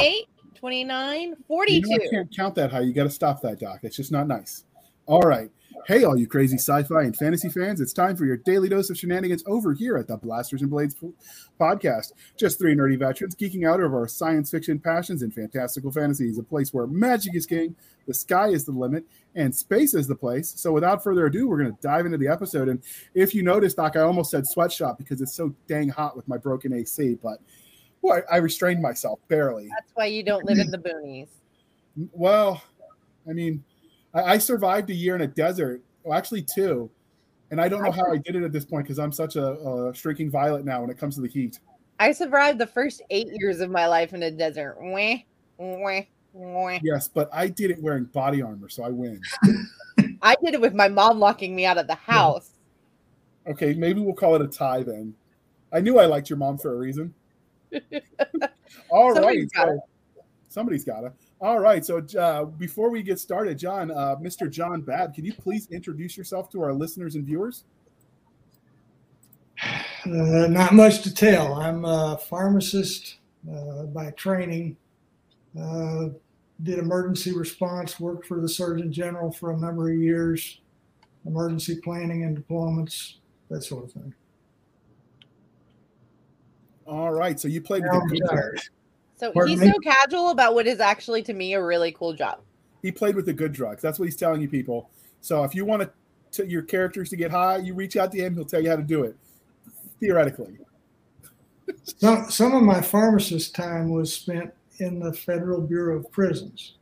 28, 29, 42. You know, I can't count that high. You got to stop that, Doc. It's just not nice. All right. Hey, all you crazy sci fi and fantasy fans, it's time for your daily dose of shenanigans over here at the Blasters and Blades podcast. Just three nerdy veterans geeking out over our science fiction passions and fantastical fantasies, a place where magic is king, the sky is the limit, and space is the place. So, without further ado, we're going to dive into the episode. And if you notice, Doc, I almost said sweatshop because it's so dang hot with my broken AC, but well, I, I restrained myself barely. That's why you don't live in the boonies. Well, I mean, I, I survived a year in a desert. Well, actually, two. And I don't know how I did it at this point because I'm such a, a streaking violet now when it comes to the heat. I survived the first eight years of my life in a desert. Wah, wah, wah. Yes, but I did it wearing body armor, so I win. I did it with my mom locking me out of the house. Okay, maybe we'll call it a tie then. I knew I liked your mom for a reason. All Somebody's right, gotta. so- somebody's gotta. All right, so uh, before we get started, John, uh, Mr. John Babb, can you please introduce yourself to our listeners and viewers? Uh, not much to tell. I'm a pharmacist uh, by training. Uh, did emergency response, worked for the Surgeon General for a number of years, emergency planning and deployments, that sort of thing. All right, so you played with the good drugs. So Pardon he's me? so casual about what is actually to me a really cool job. He played with the good drugs. That's what he's telling you people. So if you want to, to your characters to get high, you reach out to him. He'll tell you how to do it. Theoretically, Some, some of my pharmacist time was spent in the Federal Bureau of Prisons,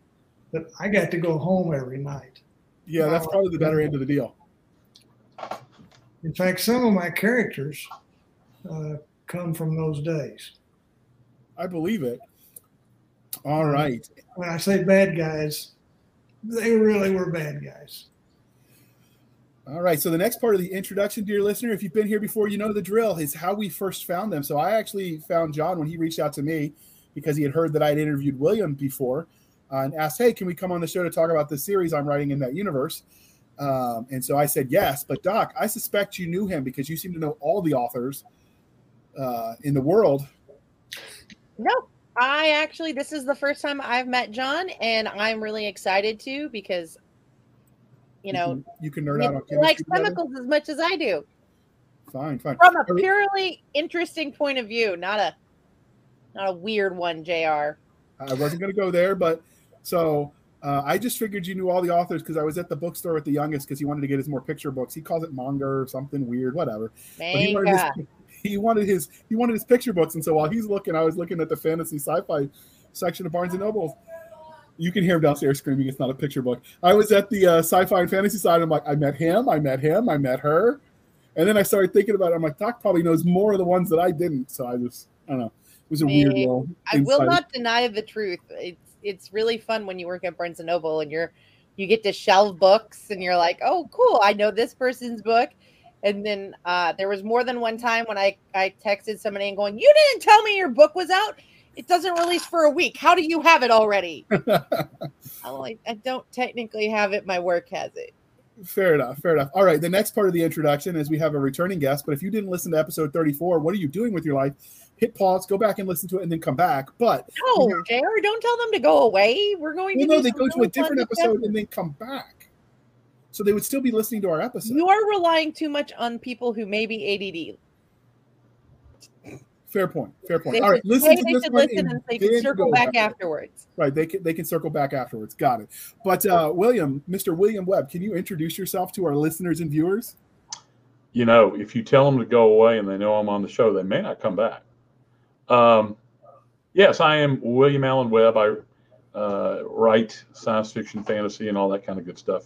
but I got to go home every night. yeah, that's probably the better end of the deal. In fact, some of my characters uh, come from those days. I believe it. All right. when I say bad guys, they really were bad guys. All right. So the next part of the introduction, dear listener, if you've been here before, you know the drill is how we first found them. So I actually found John when he reached out to me because he had heard that I had interviewed William before uh, and asked, "Hey, can we come on the show to talk about the series I'm writing in that universe?" Um, and so I said yes. But Doc, I suspect you knew him because you seem to know all the authors uh, in the world. No, I actually, this is the first time I've met John, and I'm really excited to because, you know, can, you can nerd out on he likes chemistry together? chemicals as much as I do Fine, fine. from a purely interesting point of view, not a not a weird one, Jr. I wasn't going to go there, but so uh, I just figured you knew all the authors because I was at the bookstore with the youngest because he wanted to get his more picture books. He calls it manga or something weird, whatever. But he wanted, his, he wanted his he wanted his picture books, and so while he's looking, I was looking at the fantasy sci-fi section of Barnes and Noble. You can hear him downstairs screaming. It's not a picture book. I was at the uh, sci-fi and fantasy side. I'm like, I met him. I met him. I met her. And then I started thinking about it. I'm like, Doc probably knows more of the ones that I didn't. So I just, I don't know. It was a weird. I will not deny the truth. It's it's really fun when you work at Barnes and Noble and you're you get to shelve books and you're like, oh, cool, I know this person's book. And then uh, there was more than one time when I I texted somebody and going, you didn't tell me your book was out. It doesn't release for a week. How do you have it already? I'm like, I don't technically have it. My work has it. Fair enough. Fair enough. All right. The next part of the introduction is we have a returning guest. But if you didn't listen to episode 34, what are you doing with your life? Hit pause, go back and listen to it, and then come back. But No, Jr. Don't tell them to go away. We're going to. well, no, they go to a different episode and then come back. So they would still be listening to our episode. You are relying too much on people who may be ADD. Fair point. Fair point. They All right. should, Listen hey, to they this should listen and they then can circle go back afterwards. Right. They can they can circle back afterwards. Got it. But uh, William, Mr. William Webb, can you introduce yourself to our listeners and viewers? you know, if you tell them to go away and they know I'm on the show, they may not come back. Um, yes, I am William Alan Webb. I uh, write science fiction, fantasy, and all that kind of good stuff.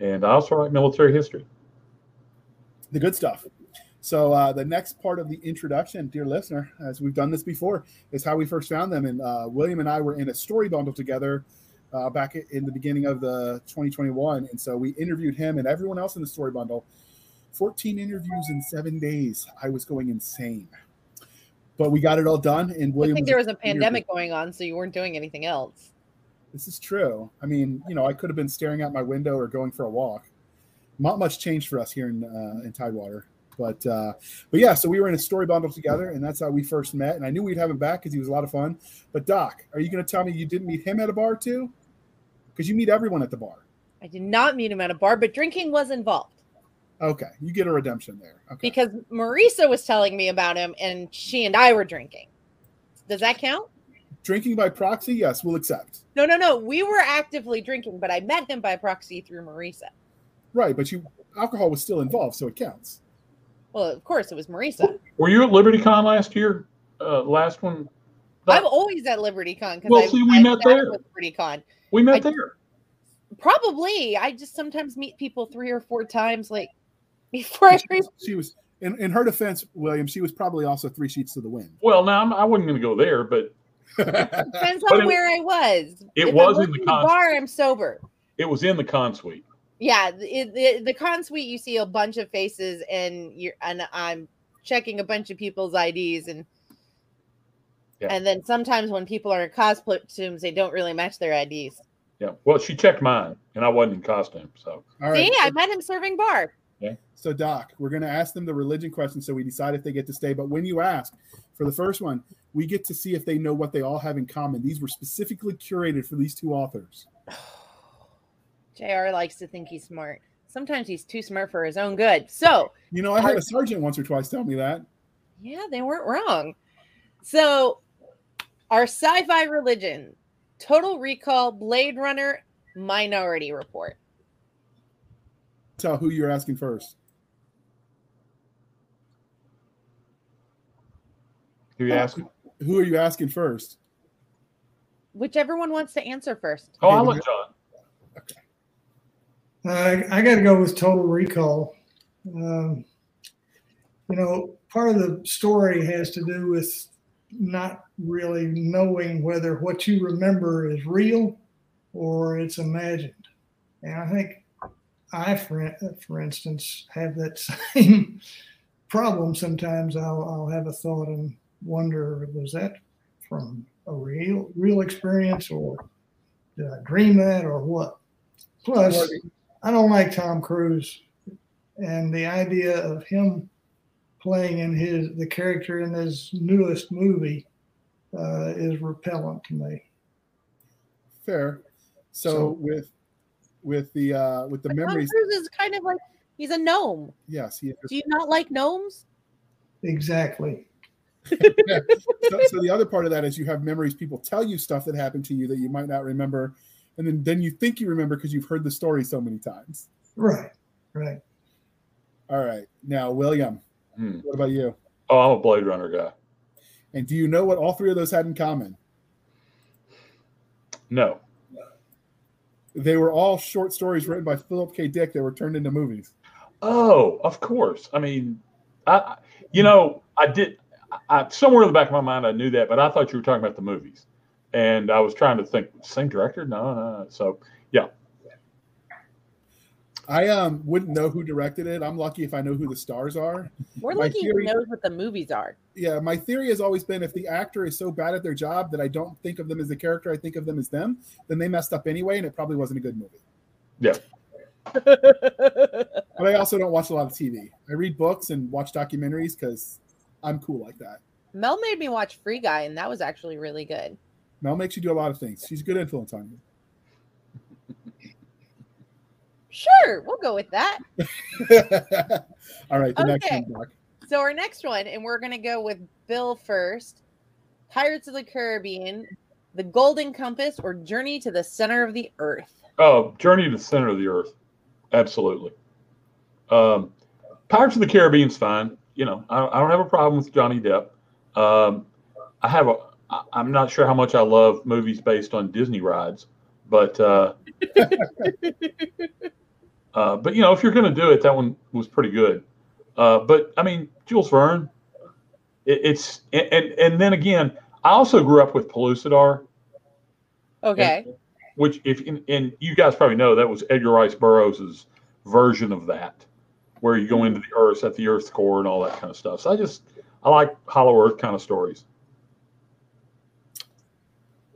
And I also write military history. the good stuff. So uh, the next part of the introduction, dear listener, as we've done this before, is how we first found them. And uh, William and I were in a story bundle together uh, back in the beginning of the 2021, and so we interviewed him and everyone else in the story bundle. 14 interviews in seven days. I was going insane, but we got it all done. And William, I William, think there was a interview. pandemic going on, so you weren't doing anything else. This is true. I mean, you know, I could have been staring out my window or going for a walk. Not much changed for us here in uh, in Tidewater. But uh, but yeah, so we were in a story bundle together, and that's how we first met. And I knew we'd have him back because he was a lot of fun. But Doc, are you going to tell me you didn't meet him at a bar too? Because you meet everyone at the bar. I did not meet him at a bar, but drinking was involved. Okay, you get a redemption there. Okay. Because Marisa was telling me about him and she and I were drinking. Does that count? Drinking by proxy, yes, we'll accept. No, no, no. We were actively drinking, but I met him by proxy through Marisa. Right, but you alcohol was still involved, so it counts. Well, of course, it was Marisa. Were you at Liberty Con last year? Uh, last one? I'm always at Liberty Con because Well, I, see, we I met there. with Liberty Con. We met I- there. Probably. I just sometimes meet people three or four times, like before I She re- was, she was in, in her defense, William, she was probably also three sheets to the wind. Well, now I'm, I wasn't going to go there, but depends on it- where I was. it if was in the in con- bar. I'm sober. it was in the con suite. Yeah, the, the the con suite you see a bunch of faces and you're and I'm checking a bunch of people's IDs and Yeah. and then sometimes when people are in costumes they don't really match their IDs. Yeah. Well, she checked mine, and I wasn't in costume. So All right. See, I met him serving bar. Yeah. So, Doc, we're going to ask them the religion question so we decide if they get to stay. But when you ask for the first one, we get to see if they know what they all have in common. These were specifically curated for these two authors. JR likes to think he's smart. Sometimes he's too smart for his own good. So, You know, I had a sergeant once or twice tell me that. yeah, they weren't wrong. So, our sci fi religion Total Recall, Blade Runner, Minority Report. Tell who you're asking first. who you oh. asking? Who are you asking first? Whichever one wants to answer first. Oh, I'll let John. I, I got to go with Total Recall. Um, you know, part of the story has to do with not really knowing whether what you remember is real or it's imagined. And I think I, for, for instance, have that same problem. Sometimes I'll, I'll have a thought and wonder, was that from a real real experience or did I dream that or what? Plus, I don't like Tom Cruise, and the idea of him playing in his the character in his newest movie uh, is repellent to me. Fair. So, So- with with the uh with the But Tom memories, Cruise is kind of like he's a gnome. yes, he Do you not like gnomes? Exactly. so, so the other part of that is you have memories people tell you stuff that happened to you that you might not remember and then then you think you remember because you've heard the story so many times Right. Right. all right now william Hmm. what about you Oh, I'm a Blade Runner guy. and do you know what all three of those had in common No. they were all short stories written by philip k dick that were turned into movies Oh, of course. I mean, I, I- you know, I did. I, I somewhere in the back of my mind, I knew that, but I thought you were talking about the movies, and I was trying to think, same director? No, no. no. So, yeah. i um wouldn't know who directed it i'm lucky if i know who the stars are We're My lucky theory- he knows what the movies are. yeah my theory has always been if the actor is so bad at their job that i don't think of them as the character i think of them as them then they messed up anyway and it probably wasn't a good movie Yeah. But I also don't watch a lot of TV. I read books and watch documentaries because I'm cool like that. Mel made me watch Free Guy, and that was actually really good. Mel makes you do a lot of things. She's a good influence on you. Sure, we'll go with that. All right, the next Okay. one, Doc. So our next one, and we're gonna go with Bill first. Pirates of the Caribbean, The Golden Compass, or Journey to the Center of the Earth. oh, Journey to the Center of the Earth. Absolutely. Um, Pirates of the Caribbean's fine. You know, I, I don't have a problem with Johnny Depp. Um, I have a. I'm not sure how much I love movies based on Disney rides, but uh, uh, but you know, if you're going to do it, that one was pretty good. Uh, but I mean, Jules Verne. It, it's and, and and then again, I also grew up with Pellucidar Okay. which if and, and you guys probably know that was Edgar Rice Burroughs' version of that, where you go into the earth at the Earth's core and all that kind of stuff. So I just I like Hollow Earth kind of stories.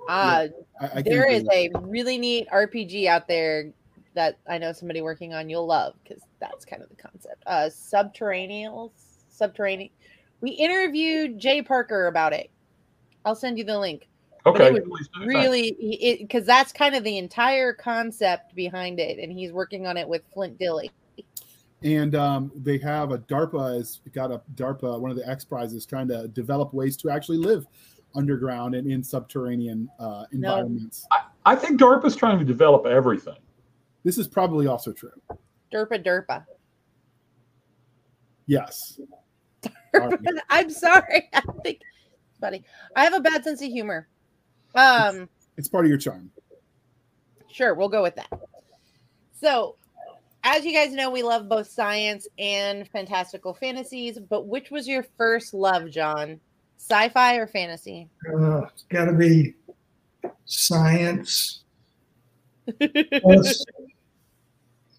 Uh, I, I can there agree is with a really neat RPG out there that I know somebody working on you'll love because that's kind of the concept. Uh, subterraneans, subterranean. We interviewed Jay Parker about it. I'll send you the link. Okay, really, because that's kind of the entire concept behind it, and he's working on it with Flint Dille. And um, they have a DARPA has got a DARPA, one of the X prizes, trying to develop ways to actually live underground and in subterranean uh, environments. No, I, I think is trying to develop everything. This is probably also true. DARPA, DARPA. Yes. I'm sorry. I think funny. I have a bad sense of humor. Um, it's part of your charm. Sure, we'll go with that. So, as you guys know, we love both science and fantastical fantasies. But which was your first love, John? Sci-fi or fantasy? Uh, it's got to be science plus,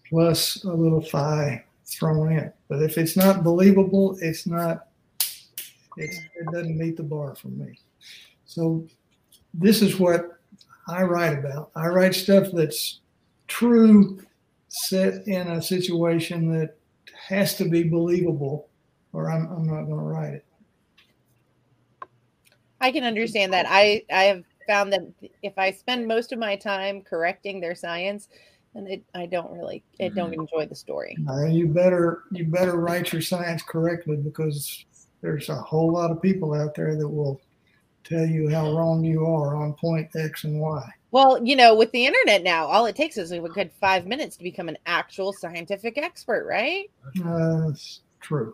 plus a little fi thrown in. But if it's not believable, it's not. It's, it doesn't meet the bar for me. So this is what I write about. I write stuff that's true, set in a situation that has to be believable, or I'm, I'm not going to write it. I can understand that. I I have found that if I spend most of my time correcting their science, and it, I don't really I don't mm-hmm. enjoy the story. Uh, you better you better write your science correctly because there's a whole lot of people out there that will tell you how wrong you are on point X and Y. Well, you know, with the internet now, all it takes is a good five minutes to become an actual scientific expert, right? Uh, that's true.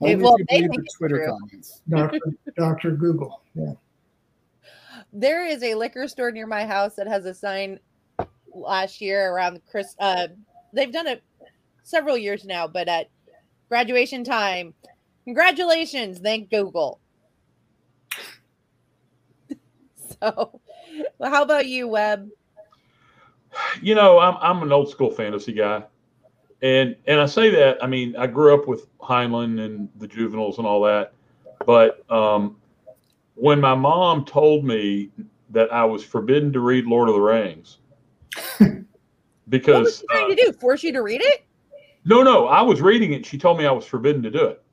It, well, they think the Twitter comments. Dr. Dr. Google. Yeah. There is a liquor store near my house that has a sign last year around Chris. Uh, they've done it several years now, but at graduation time, congratulations, thank Google. So, well, how about you, Webb? You know, I'm I'm an old school fantasy guy, and and I say that I mean I grew up with Heinlein and the juveniles and all that, but um, when my mom told me that I was forbidden to read Lord of the Rings, because what was she trying uh, to do? Force you to read it? No, no, I was reading it. She told me I was forbidden to do it,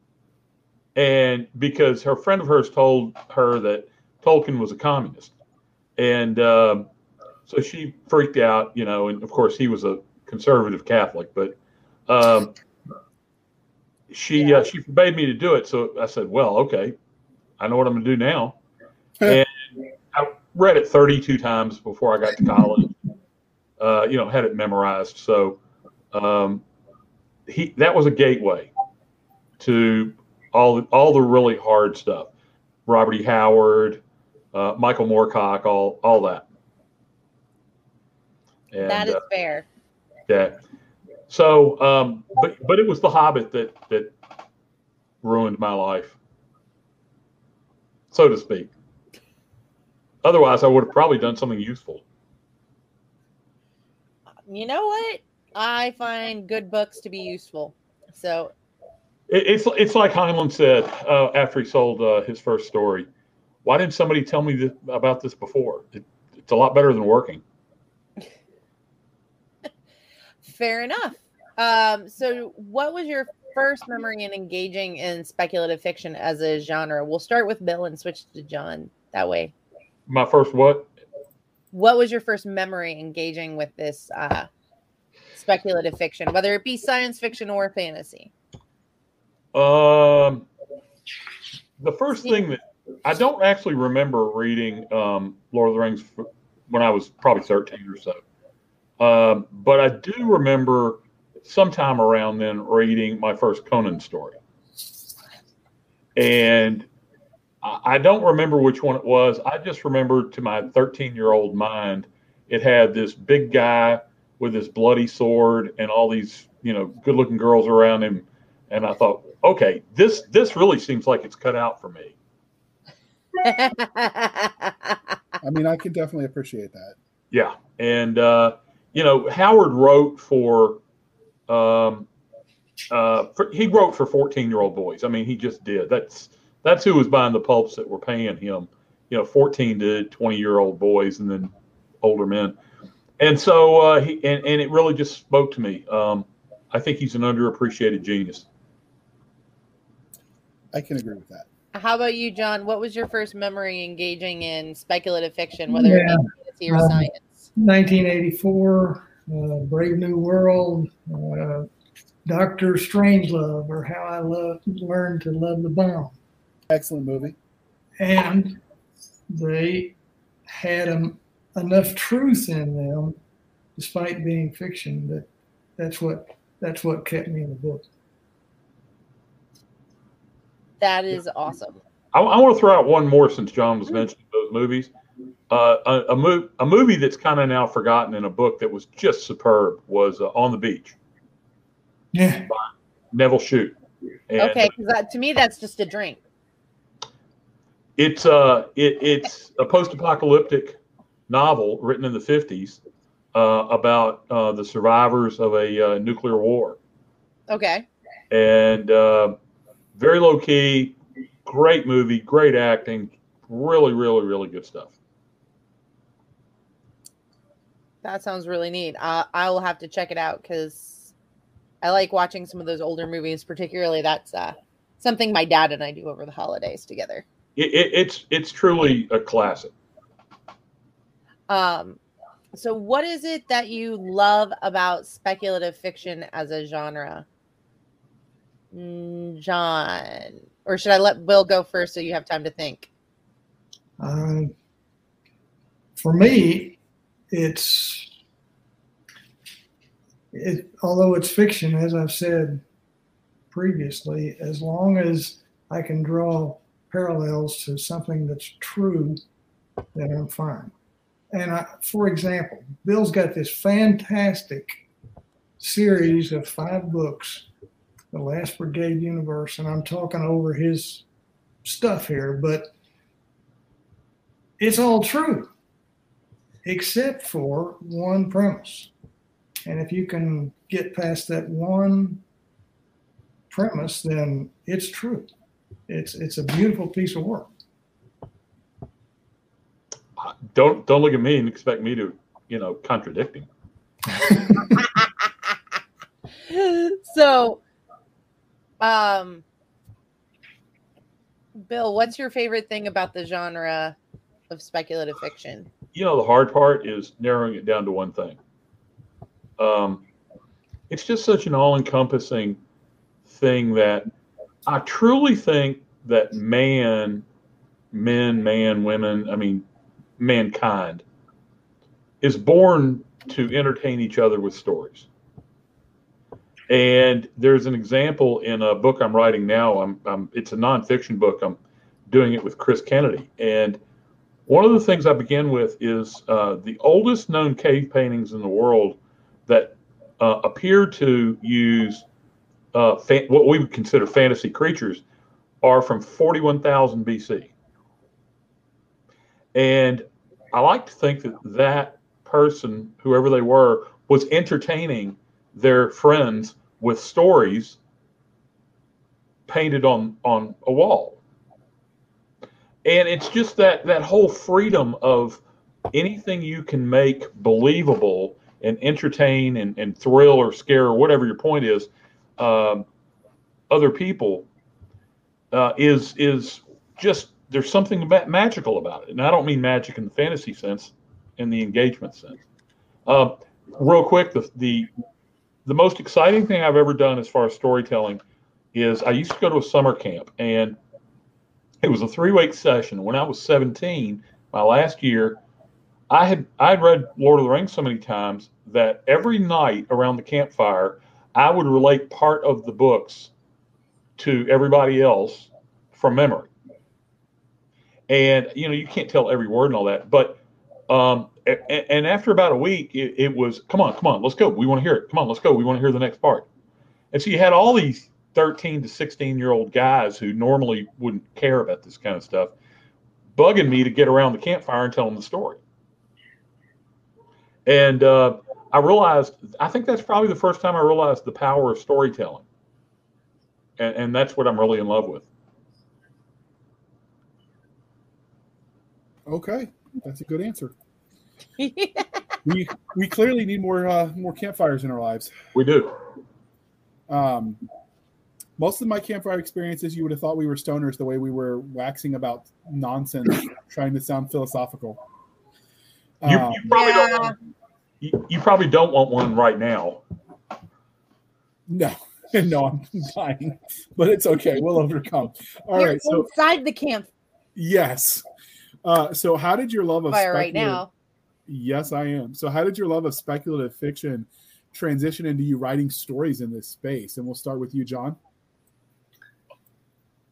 and because her friend of hers told her that Tolkien was a communist, and um, so she freaked out, you know. And of course, he was a conservative Catholic, but um, she yeah. uh, she forbade me to do it. So I said, "Well, okay, I know what I'm going to do now." and I read it 32 times before I got to college. Uh, you know, had it memorized. So um, he that was a gateway to all all the really hard stuff. Robert E. Howard, uh, Michael Moorcock, all all that. And, that is uh, fair. Yeah. So, um, but but it was The Hobbit that that ruined my life, so to speak. Otherwise, I would have probably done something useful. You know what? I find good books to be useful. So it, it's it's like Heinlein said uh, after he sold uh, his first story. Why didn't somebody tell me this, about this before? It, it's a lot better than working. Fair enough. Um, so, what was your first memory in engaging in speculative fiction as a genre? We'll start with Bill and switch to John that way. My first what? What was your first memory engaging with this uh, speculative fiction, whether it be science fiction or fantasy? Um, the first thing that I don't actually remember reading um, Lord of the Rings when I was probably 13 or so. Um, but I do remember sometime around then reading my first Conan story. And I don't remember which one it was. I just remember to my 13 year old mind, it had this big guy with his bloody sword and all these, you know, good looking girls around him. And I thought, okay, this this really seems like it's cut out for me. I mean, I can definitely appreciate that. Yeah, and uh, you know, Howard wrote for, um, uh, for, he wrote for fourteen-year-old boys. I mean, he just did. That's that's who was buying the pulps that were paying him. You know, fourteen to twenty-year-old boys, and then older men. and so uh, he and, and it really just spoke to me. Um, I think he's an underappreciated genius. I can agree with that. How about you, John? What was your first memory engaging in speculative fiction, whether Yeah. it be fantasy or Um, science? 1984, uh, Brave New World, uh, Doctor Strangelove, or How I Love, Learned to Love the Bomb. Excellent movie. And they had em- enough truth in them, despite being fiction, that that's what that's what kept me in the book. That is awesome. I, I want to throw out one more since John was mentioning those movies. Uh, a, a, mo- a movie that's kind of now forgotten in a book that was just superb was uh, On the Beach, Yeah, Nevil Shute. And Okay, because to me that's just a drink. It's uh, it, it's a post-apocalyptic novel written in the '50s uh, about uh, the survivors of a uh, nuclear war, Okay. and uh, very low key, great movie, great acting, really, really, really good stuff. That sounds really neat. Uh, I will have to check it out because I like watching some of those older movies. Particularly, that's uh, something my dad and I do over the holidays together. It, it, it's it's truly a classic. Um, so, what is it that you love about speculative fiction as a genre, John? Or should I let Bill go first so you have time to think? uh, for me, it's it. Although it's fiction, as I've said previously, as long as I can draw parallels to something that's true, then I'm fine. And I, for example, Bill's got this fantastic series of five books, The Last Brigade Universe, and I'm talking over his stuff here, but it's all true except for one premise. And if you can get past that one premise, then it's true. It's it's a beautiful piece of work. Don't don't look at me and expect me to you know contradict him. so, um, Bill, what's your favorite thing about the genre of speculative fiction? you know the hard part is narrowing it down to one thing um, it's just such an all-encompassing thing that i truly think that man men man women i mean mankind is born to entertain each other with stories and there's an example in a book i'm writing now. I'm, I'm it's a nonfiction book. I'm doing it with chris kennedy. And one of the things I begin with is uh, the oldest known cave paintings in the world that uh, appear to use uh, fa- what we would consider fantasy creatures are from 41,000 BC. And I like to think that that person, whoever they were, was entertaining their friends with stories painted on, on a wall. And it's just that that whole freedom of anything you can make believable and entertain and, and thrill or scare or whatever your point is um, other people uh, is is just there's something about magical about it. And i don't mean magic in the fantasy sense in the engagement sense. Uh, real quick the, the the most exciting thing i've ever done as far as storytelling is i used to go to a summer camp and it was a three week session. When I was 17, my last year, I had I'd read Lord of the Rings so many times that every night around the campfire, I would relate part of the books to everybody else from memory. And you know, you can't tell every word and all that, but um, and, after about a week, it, it was come on, come on, let's go. We want to hear it. Come on, let's go. We want to hear the next part. And so you had all these 13 to 16 year old guys who normally wouldn't care about this kind of stuff bugging me to get around the campfire and tell them the story. And uh, I realized, I think that's probably the first time I realized the power of storytelling. And, and that's what I'm really in love with. Okay, that's a good answer. we we clearly need more uh, more campfires in our lives. We do. Um, most of my campfire experiences, you would have thought we were stoners the way we were waxing about nonsense, trying to sound philosophical. You, Um, you probably Yeah. don't. Want, you, you probably don't want one right now. no, no, I'm dying, but it's okay. We'll overcome. All You're right. So inside the camp. yes. Uh, so how did your love of Fire right now. Yes, I am. So, how did your love of speculative fiction transition into you writing stories in this space? And we'll start with you, John.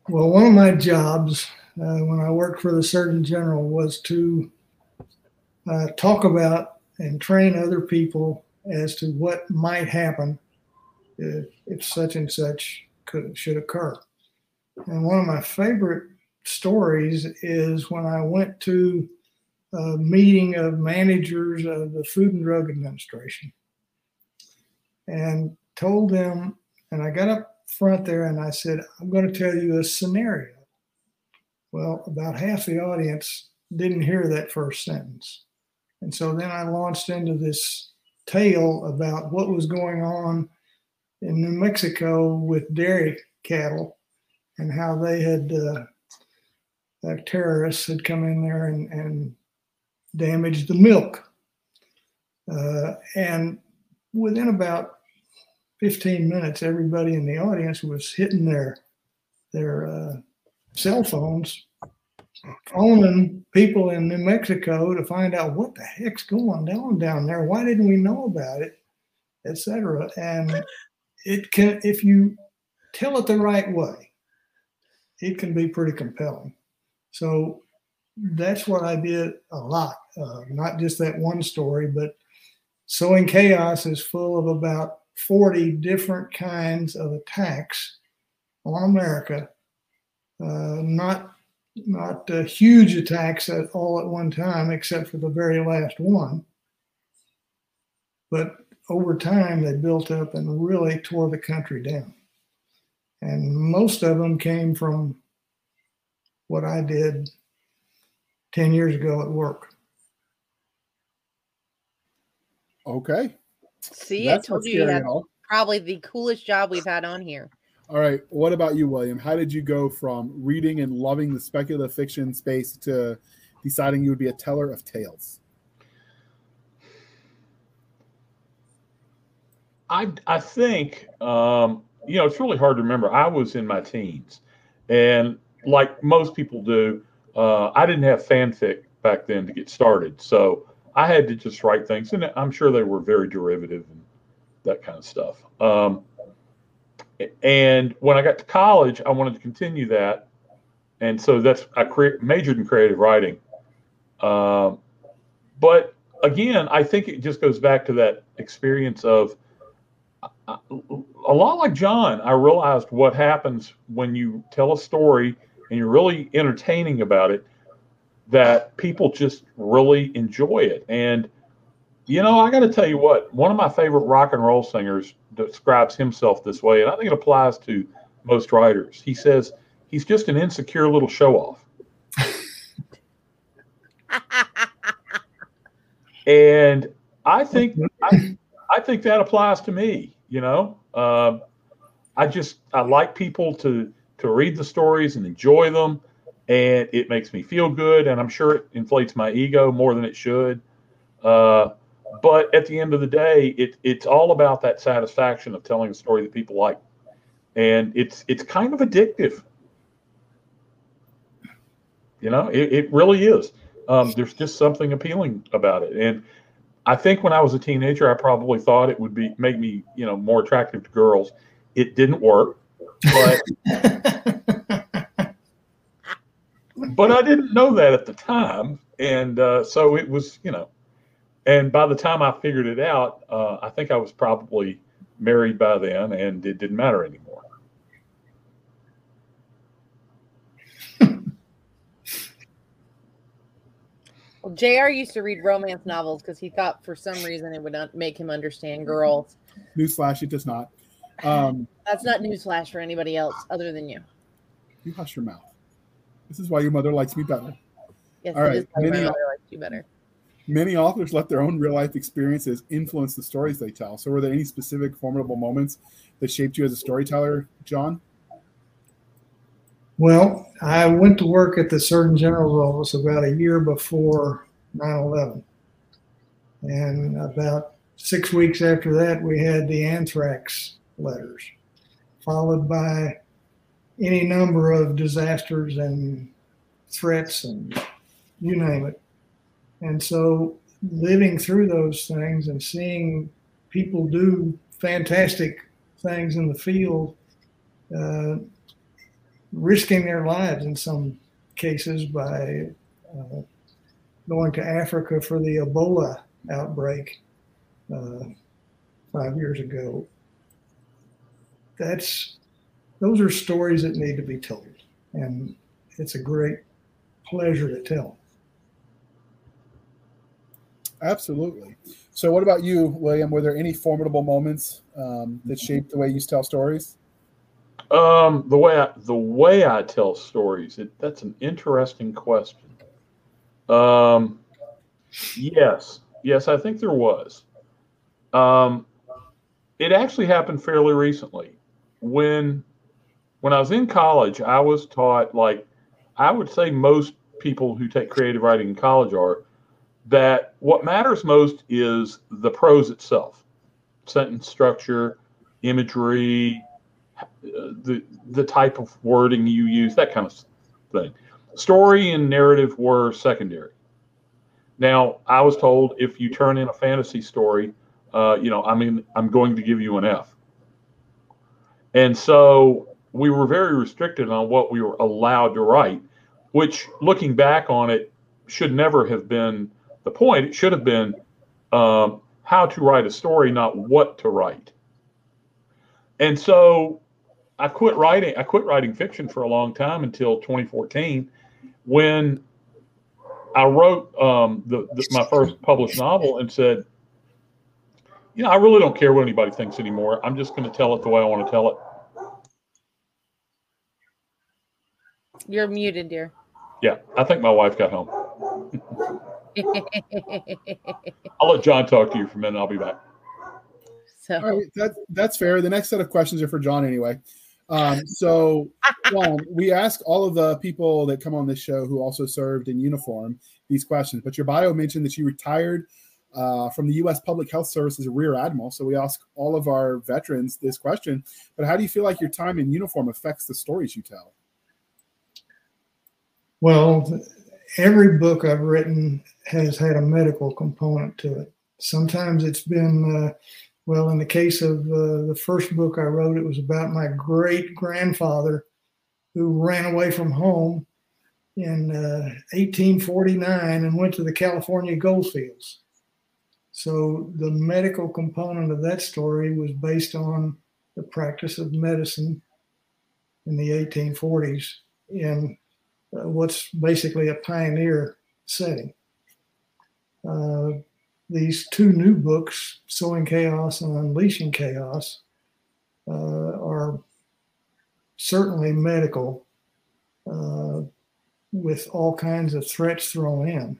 Well, one of my jobs uh, when I worked for the Surgeon General was to uh, talk about and train other people as to what might happen if, if such and such could should occur. And one of my favorite stories is when I went to a meeting of managers of the Food and Drug Administration and told them, and I got up front there and I said, I'm going to tell you a scenario. Well, about half the audience didn't hear that first sentence. And so then I launched into this tale about what was going on in New Mexico with dairy cattle and how they had, uh, uh, terrorists had come in there and, and damaged the milk. Uh, and within about 15 minutes, everybody in the audience was hitting their their uh, cell phones, phoning people in New Mexico to find out what the heck's going on down there. Why didn't we know about it, etc. And it can, if you tell it the right way, it can be pretty compelling. So that's what I did a lot. Uh, not just that one story, but Sowing Chaos is full of about 40 different kinds of attacks on America. Uh, not not uh, huge attacks at all at one time, except for the very last one. But over time, they built up and really tore the country down. And most of them came from what I did 10 years ago at work. Okay. See, I told you you had probably the coolest job we've had on here. All right. What about you, William? How did you go from reading and loving the speculative fiction space to deciding you would be a teller of tales? I I think um, you know it's really hard to remember. I was in my teens, and like most people do, uh, I didn't have fanfic back then to get started, so I had to just write things, and I'm sure they were very derivative and that kind of stuff. Um, and when I got to college, I wanted to continue that, and so that's I cre- majored in creative writing. Um, but again, I think it just goes back to that experience of a lot like John, I realized what happens when you tell a story and you're really entertaining about it, that people just really enjoy it. And, you know, I got to tell you what, one of my favorite rock and roll singers describes himself this way, and I think it applies to most writers. He says he's just an insecure little show off. and I think I, I think that applies to me. You know, um, I just I like people to to read the stories and enjoy them, and it makes me feel good. And I'm sure it inflates my ego more than it should. Uh, but at the end of the day, it it's all about that satisfaction of telling a story that people like, and it's it's kind of addictive. You know, it, it really is. Um, there's just something appealing about it, and I think when I was a teenager, I probably thought it would be make me, you know, more attractive to girls. It didn't work, but but I didn't know that at the time, and uh, so it was, you know. And by the time I figured it out, uh, I think I was probably married by then, and it didn't matter anymore. Well, Jr. used to read romance novels because he thought for some reason it would not make him understand girls. Newsflash, it does not. Um, That's not newsflash for anybody else other than you. you hush your mouth. This is why your mother likes me better. Yes, All it right, is why my mother likes you better. Many authors let their own real life experiences influence the stories they tell. So, were there any specific formidable moments that shaped you as a storyteller, John? Well, I went to work at the Surgeon General's office about a year before 9 11. And about six weeks after that, we had the anthrax letters, followed by any number of disasters and threats and you name it. And so living through those things and seeing people do fantastic things in the field, uh, risking their lives in some cases by uh, going to Africa for the Ebola outbreak uh, five years ago. That's those are stories that need to be told, and it's a great pleasure to tell. Absolutely. So, what about you, William? Were there any formidable moments um, that shaped the way you tell stories? Um, the way I, the way I tell stories, it, that's an interesting question. Um, yes, yes, I think there was. Um, it actually happened fairly recently. When when I was in college, I was taught like I would say most people who take creative writing in college are that what matters most is the prose itself, sentence structure, imagery, the the type of wording you use, that kind of thing. Story and narrative were secondary. Now, I was told if you turn in a fantasy story, uh, you know, I mean, I'm going to give you an F. And so we were very restricted on what we were allowed to write, which, looking back on it, should never have been the point. It should have been um, how to write a story, not what to write. And so I quit writing. I quit writing fiction for a long time until 2014, when I wrote um, the, the, my first published novel and said, you know, I really don't care what anybody thinks anymore. I'm just going to tell it the way I want to tell it. You're muted, dear. Yeah, I think my wife got home. I'll let John talk to you for a minute. I'll be back. So All right, that, that's fair. The next set of questions are for John anyway. Um, so, John, we ask all of the people that come on this show who also served in uniform these questions, but your bio mentioned that you retired uh, from the U.S. Public Health Service as Rear Admiral. So we ask all of our veterans this question. But how do you feel like your time in uniform affects the stories you tell? Well, every book I've written has had a medical component to it. Sometimes it's been, uh, well, in the case of uh, the first book I wrote, it was about my great grandfather who ran away from home in uh, 1849 and went to the California goldfields. So the medical component of that story was based on the practice of medicine in the 1840s in uh, what's basically a pioneer setting. Uh, these two new books, Sowing Chaos and Unleashing Chaos, uh, are certainly medical uh, with all kinds of threats thrown in.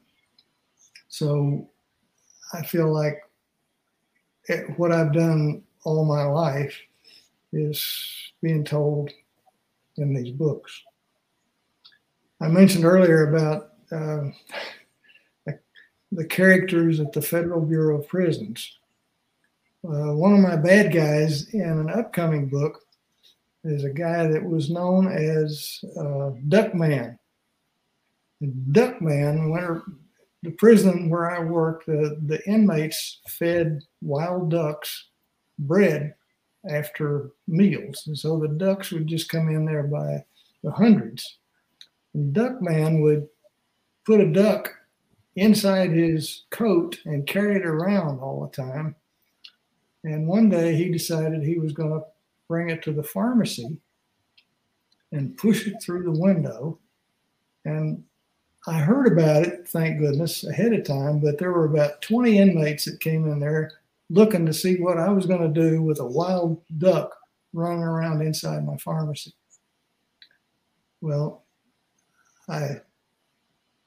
So I feel like it, what I've done all my life is being told in these books. I mentioned earlier about uh, the characters at the Federal Bureau of Prisons. Uh, one of my bad guys in an upcoming book is a guy that was known as uh, Duckman. Duckman, whenever the prison where I worked, the, the inmates fed wild ducks bread after meals. And so the ducks would just come in there by the hundreds. And Duckman would put a duck inside his coat and carry it around all the time. And one day he decided he was going to bring it to the pharmacy and push it through the window. And I heard about it, thank goodness, ahead of time, but there were about 20 inmates that came in there looking to see what I was going to do with a wild duck running around inside my pharmacy. Well, I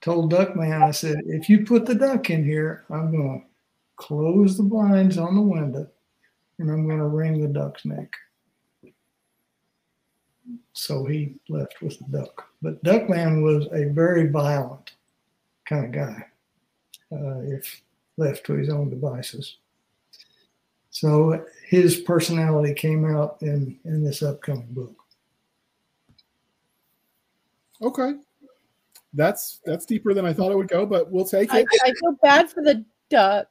told Duckman, I said, if you put the duck in here, I'm going to close the blinds on the window and I'm going to wring the duck's neck. So he left with the duck. But Duckman was a very violent kind of guy, uh, if left to his own devices. So his personality came out in, in this upcoming book. Okay. That's that's deeper than I thought it would go, but we'll take it. I feel bad for the duck.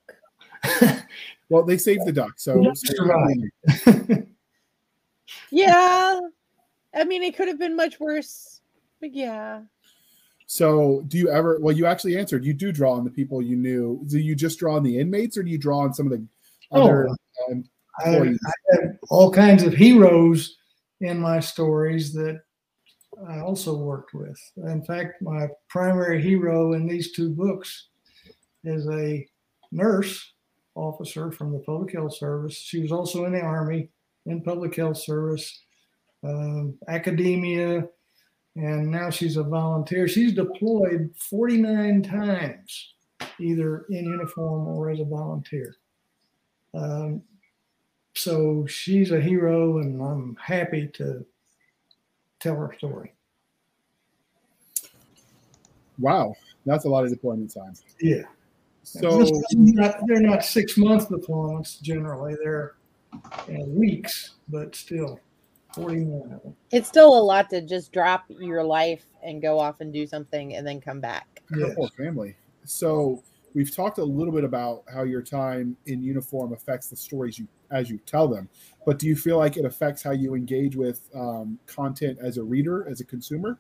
well, they saved the duck, so, so. Yeah. I mean, it could have been much worse. But yeah. So, do you ever? Well, you actually answered. You do draw on the people you knew. Do you just draw on the inmates, or do you draw on some of the Oh, other? um, I. I have all kinds of heroes in my stories that I also worked with. In fact, my primary hero in these two books is a nurse officer from the Public Health Service. She was also in the Army in Public Health Service, um, academia, and now she's a volunteer. She's deployed 49 times, either in uniform or as a volunteer. Um, so she's a hero, and I'm happy to tell her story. wow, that's a lot of deployment time. Yeah. So, not, they're not six month deployments generally, they're you know, weeks, but still 41. It's still a lot to just drop your life and go off and do something and then come back. your Yes. whole family. So, we've talked a little bit about how your time in uniform affects the stories you as you tell them. But do you feel like it affects how you engage with um, content as a reader, as a consumer?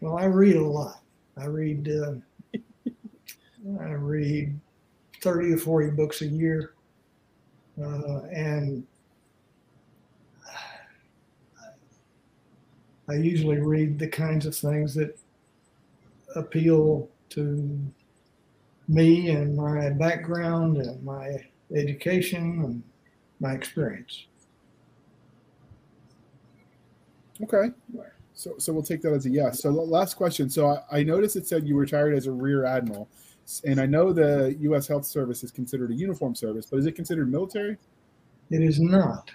Well, I read a lot. I read, uh, I read 30 to 40 books a year. Uh, and I usually read the kinds of things that appeal to me and my background and my education and my experience. Okay. So, so we'll take that as a yes. So, last question. So, I, I noticed it said you retired as a rear admiral, and I know the U.S. Health Service is considered a uniform service, but is it considered military? It is not.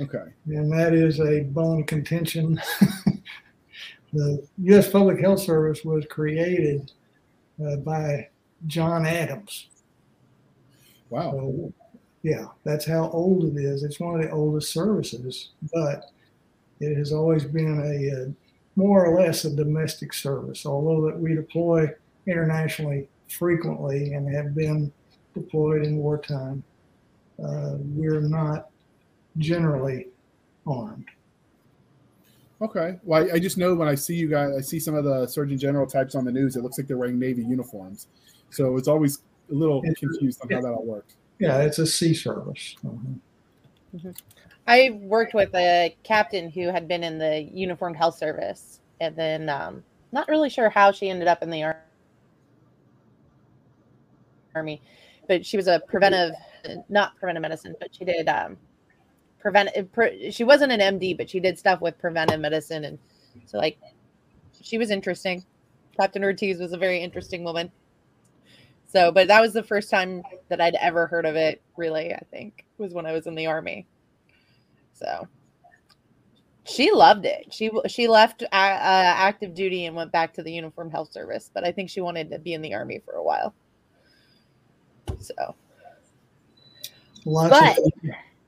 Okay. and that is a bone of contention. the U.S. Public Health Service was created uh, by John Adams. Wow. So, yeah, that's how old it is. It's one of the oldest services, but it has always been a, uh more or less a domestic service. Although that we deploy internationally frequently and have been deployed in wartime, uh, we're not generally armed. Okay. Well, I, I just know when I see you guys, I see some of the Surgeon General types on the news. It looks like they're wearing Navy uniforms, so it's always a little It's- confused on how that all works. Yeah, it's a sea service. Mhm. I worked with a captain who had been in the uniformed health service, and then um, not really sure how she ended up in the ar- army, but she was a preventive, not preventive medicine, but she did um, prevent. Pre, she wasn't an MD, but she did stuff with preventive medicine, and so like she was interesting. Captain Ortiz was a very interesting woman. So, but that was the first time that I'd ever heard of it. Really, I think was when I was in the army. So she loved it. She she left uh, uh, active duty and went back to the uniform health service, but I think she wanted to be in the army for a while. So Lots But- of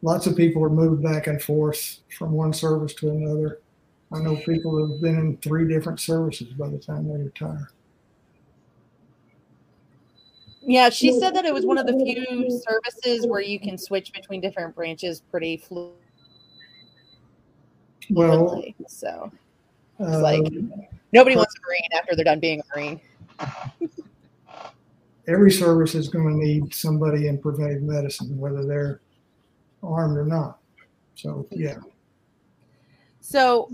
lots of people are moved back and forth from one service to another. I know people who have been in three different services by the time they retire. yeah, she said that it was one of the few services where you can switch between different branches pretty flu- Well, fluidly. So uh, like- nobody wants a marine after they're done being a marine. Every service is going to need somebody in preventive medicine, whether they're armed or not. So yeah, So,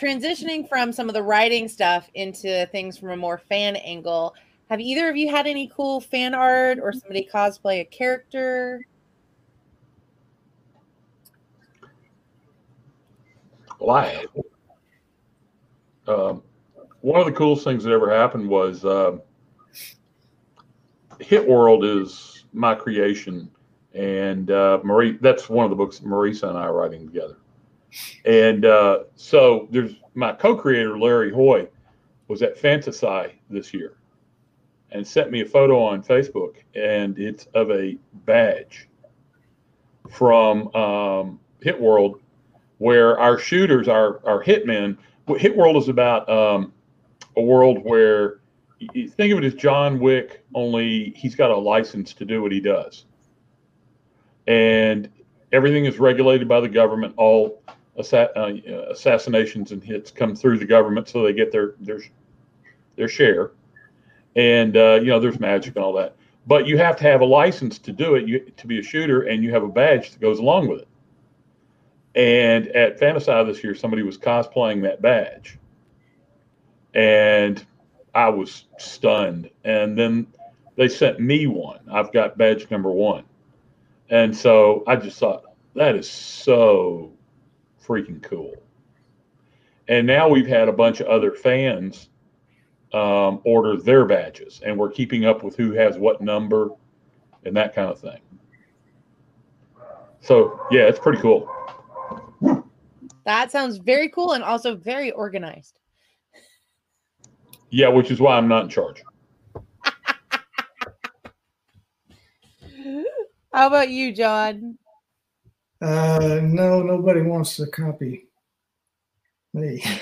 transitioning from some of the writing stuff into things from a more fan angle, have either of you had any cool fan art or somebody cosplay a character? Well, I. Um, one of the coolest things that ever happened was uh, Hit World is my creation, and uh, Marie. That's one of the books Marisa and I are writing together. And uh, so there's my co-creator Larry Hoy was at Fantasy this year, and sent me a photo on Facebook, and it's of a badge from um, Hit World, where our shooters, our our hitmen. Hit World is about um, a world where think of it as John Wick, only he's got a license to do what he does, and everything is regulated by the government. All assa- uh, assassinations and hits come through the government, so they get their their their share. And uh, you know there's magic and all that. But you have to have a license to do it you, to be a shooter and you have a badge that goes along with it. And at fantasy this year somebody was cosplaying that badge. And i was stunned and then they sent me one i've got badge number one and so i just thought that is so freaking cool and now we've had a bunch of other fans um, order their badges, and we're keeping up with who has what number and that kind of thing. So yeah, it's pretty cool. That sounds very cool and also very organized. Yeah, which is why I'm not in charge. How about you, John? Uh, no, nobody wants to copy me.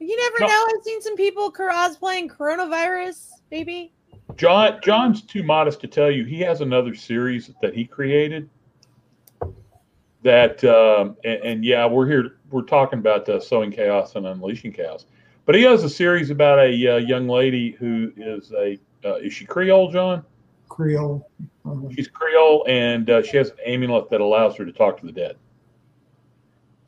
You never No. know. I've seen some people cosplaying coronavirus, maybe. John John's too modest to tell you he has another series that he created. That um, and, and yeah, we're here. We're talking about uh, sowing chaos and unleashing chaos. But he has a series about a uh, young lady who is a uh, is she Creole, John? Creole. She's Creole, and uh, she has an amulet that allows her to talk to the dead.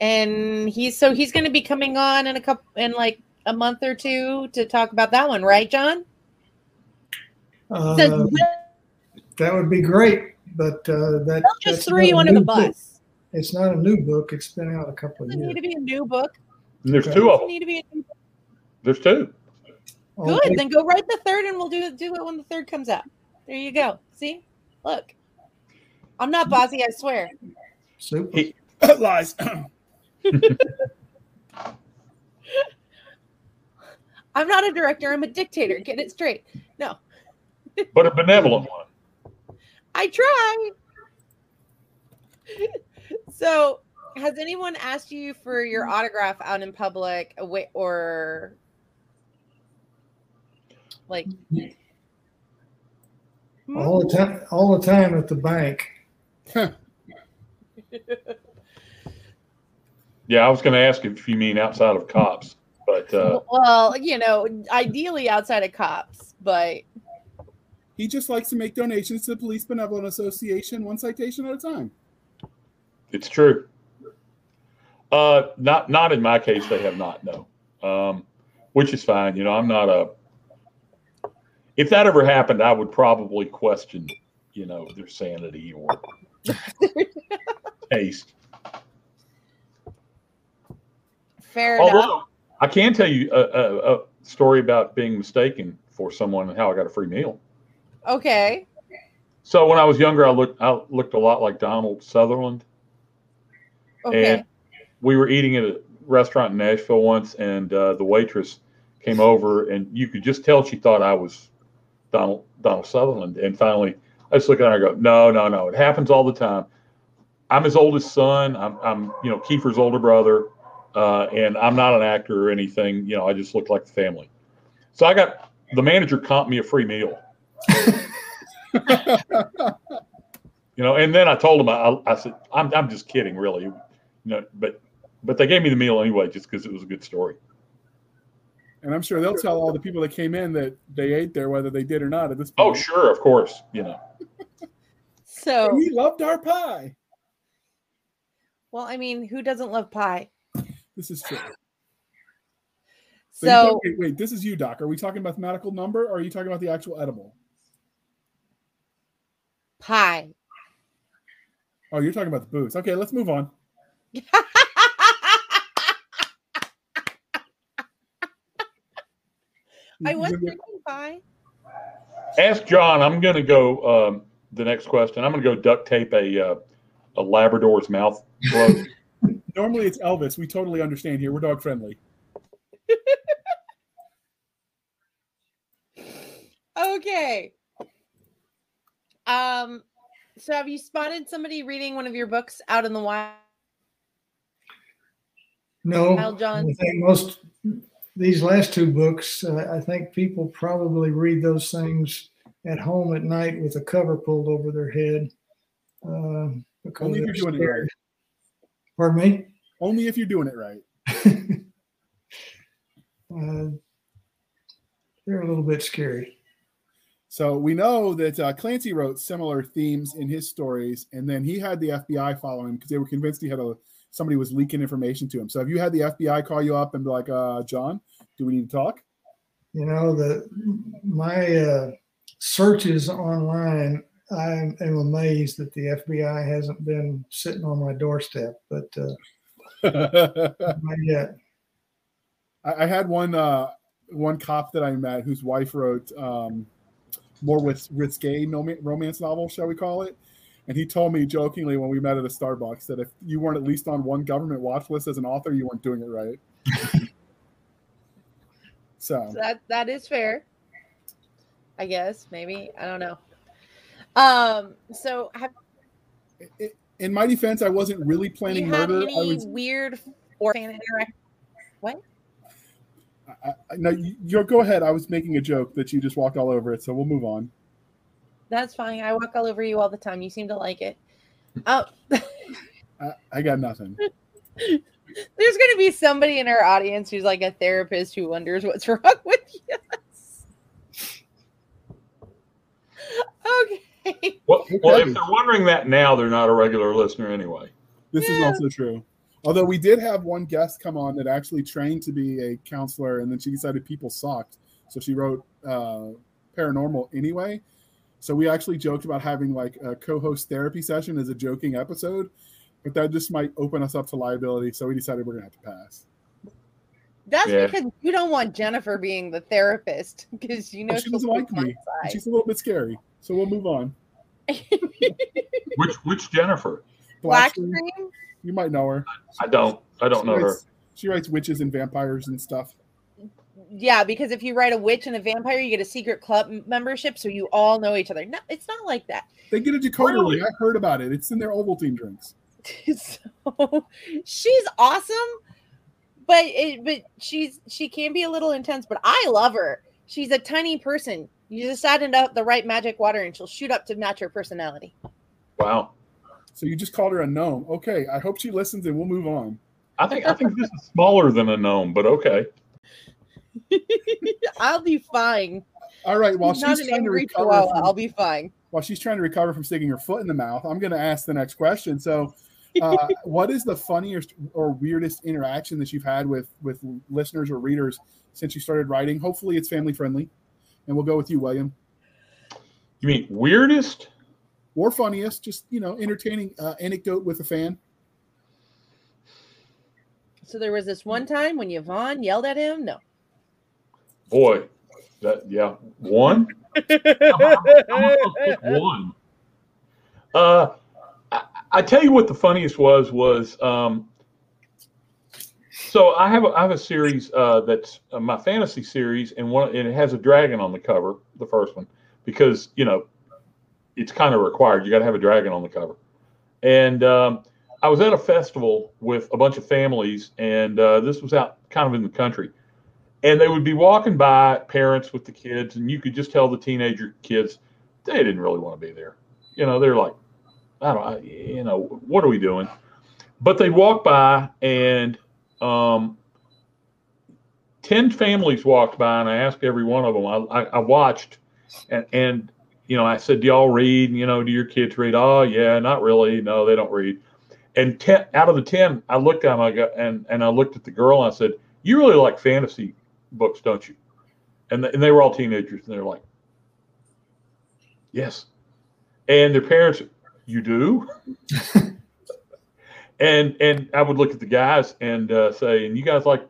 And he's so he's going to be coming on in a couple in like a month or two to talk about that one, right, John? uh, Says, that would be great, but uh, that just that's throw you under the new book. bus. It's not a new book. It's been out a couple of Doesn't need to be a new book. And there's Okay. two of Doesn't them. need to be a new book. There's two. Good. take- Then go write the third, and we'll do it. Do it when the third comes out. There you go. See, look, I'm not bossy. I swear. Super. He- Lies. I'm not a director. I'm a dictator. Get it straight. No, but a benevolent one. I try. so, has anyone asked you for your autograph out in public, awa- or like? All the time, all the time at the bank. Yeah, I was going to ask if you mean outside of cops, but uh, well, you know, ideally outside of cops, but he just likes to make donations to the Police Benevolent Association, one citation at a time. it's true. Uh, not not in my case, they have not. No, um, which is fine. You know, I'm not a. If that ever happened, I would probably question, you know, their sanity or taste. fair enough. Although I can tell you a, a, a story about being mistaken for someone and how I got a free meal. Okay. So when I was younger, I looked I looked a lot like Donald Sutherland. Okay. And we were eating at a restaurant in Nashville once, and uh, the waitress came over, and you could just tell she thought I was Donald Donald Sutherland. And finally, I just look at her and I go, "No, no, no! It happens all the time. I'm his oldest son. I'm, I'm you know, Kiefer's older brother, uh, and I'm not an actor or anything. You know, I just look like the family. So I got the manager comped me a free meal. You know, and then I told him, I, I said, I'm, I'm just kidding, really. You know, but but they gave me the meal anyway, just because it was a good story. And I'm sure they'll tell all the people that came in that they ate there, whether they did or not at this oh, point. Oh, sure, of course, you know. So, We loved our pie. well, I mean, who doesn't love pie? This is true. So, So, wait, wait, this is you, Doc. Are we talking about mathematical number or are you talking about the actual edible? pie. Oh, you're talking about the booze. Okay, let's move on. I was you- drinking pie. Ask John. I'm going to go. Um, the next question. I'm going to go duct tape a uh, a Labrador's mouth. Normally it's Elvis. We totally understand here. We're dog friendly. Okay. Um, so have you spotted somebody reading one of your books out in the wild? No, Well, John. Most these last two books, uh, I think people probably read those things at home at night with a cover pulled over their head. Uh, because Only if you're doing it right. Pardon me? Only if you're doing it right. uh, they're a little bit scary. So we know that uh, Clancy wrote similar themes in his stories, and then he had the FBI follow him because they were convinced he had a somebody was leaking information to him. So have you had the FBI call you up and be like, uh, "John, do we need to talk?" You know, the my uh, searches online, I am amazed that the FBI hasn't been sitting on my doorstep, but uh, not yet. I, I had one uh, one cop that I met whose wife wrote um, more with risque romance novel, shall we call it? And he told me jokingly when we met at a Starbucks that if you weren't at least on one government watch list as an author, you weren't doing it right. so That that is fair. I guess maybe I don't know. Um. So have i- in my defense, I wasn't really planning you murder. I any was weird or fan interaction? I, I, no, you, you go ahead. I was making a joke that you just walked all over it, so we'll move on. That's fine. I walk all over you all the time. You seem to like it. Oh, I, I got nothing. there's going to be somebody in our audience who's like a therapist who wonders what's wrong with you. okay. Well, well, if they're wondering that now, they're not a regular listener anyway. This is also true. Although we did have one guest come on that actually trained to be a counselor, and then she decided people sucked, so she wrote uh, paranormal anyway. So we actually joked about having like a co-host therapy session as a joking episode, but that just might open us up to liability. So we decided we're gonna have to pass. That's Yeah. because you don't want Jennifer being the therapist because you know But she doesn't like me. She's a little bit scary, so we'll move on. Which which Jennifer? Blackstream, Blackstream? you might know her. I don't. I don't She know her. she writes witches and vampires and stuff. Yeah, because if you write a witch and a vampire, you get a secret club m- membership, so you all know each other. No, it's not like that. They get a decoder Really? ring. I heard about it. It's in their Ovaltine drinks. so she's awesome, but it, but she's she can be a little intense. But I love her. She's a tiny person. You just add in the right magic water, and she'll shoot up to match her personality. Wow. So you just called her a gnome. Okay, I hope she listens and we'll move on. I think I think this is smaller than a gnome, but okay. I'll be fine. All right, while Not she's trying to recover chihuahua. from, I'll be fine. while she's trying to recover from sticking her foot in the mouth, I'm going to ask the next question. So, uh, what is the funniest or weirdest interaction that you've had with with listeners or readers since you started writing? Hopefully, it's family friendly, and we'll go with you, William. You mean weirdest? Or funniest, just you know, entertaining uh, anecdote with a fan. So there was this one time when Yvonne yelled at him. No. Boy, that yeah, one. I'm gonna one. Uh, I, I tell you what the funniest was was um. So I have a, I have a series uh, that's uh, my fantasy series, and one and it has a dragon on the cover, the first one, because you know it's kind of required. You got to have a dragon on the cover. And um, I was at a festival with a bunch of families, and uh, this was out kind of in the country and they would be walking by parents with the kids and you could just tell the teenager kids they didn't really want to be there. You know they're like i don't I- you know what are we doing? But they'd walk by and um 10 families walked by and i asked every one of them i, I, I watched and, and you know i said do y'all read? You know do your kids read? Oh yeah not really. No they don't read. And 10 out of the 10 i looked at them I got, and, and i looked at the girl and i said you really like fantasy books, don't you? And, th- and they were all teenagers, and they're like, yes. And their parents, you do? and and I would look at the guys and uh, say, and you guys like,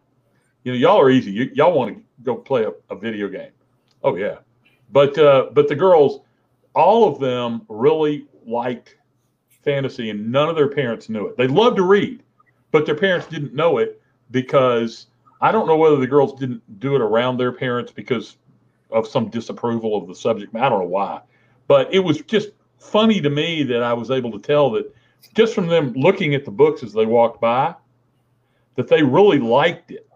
you know, y'all are easy. You, y'all want to go play a, a video game. Oh yeah, but uh, but the girls, all of them really liked fantasy, and none of their parents knew it. They loved to read, but their parents didn't know it because I don't know whether the girls didn't do it around their parents because of some disapproval of the subject. I don't know why, but it was just funny to me that I was able to tell that just from them looking at the books as they walked by, that they really liked it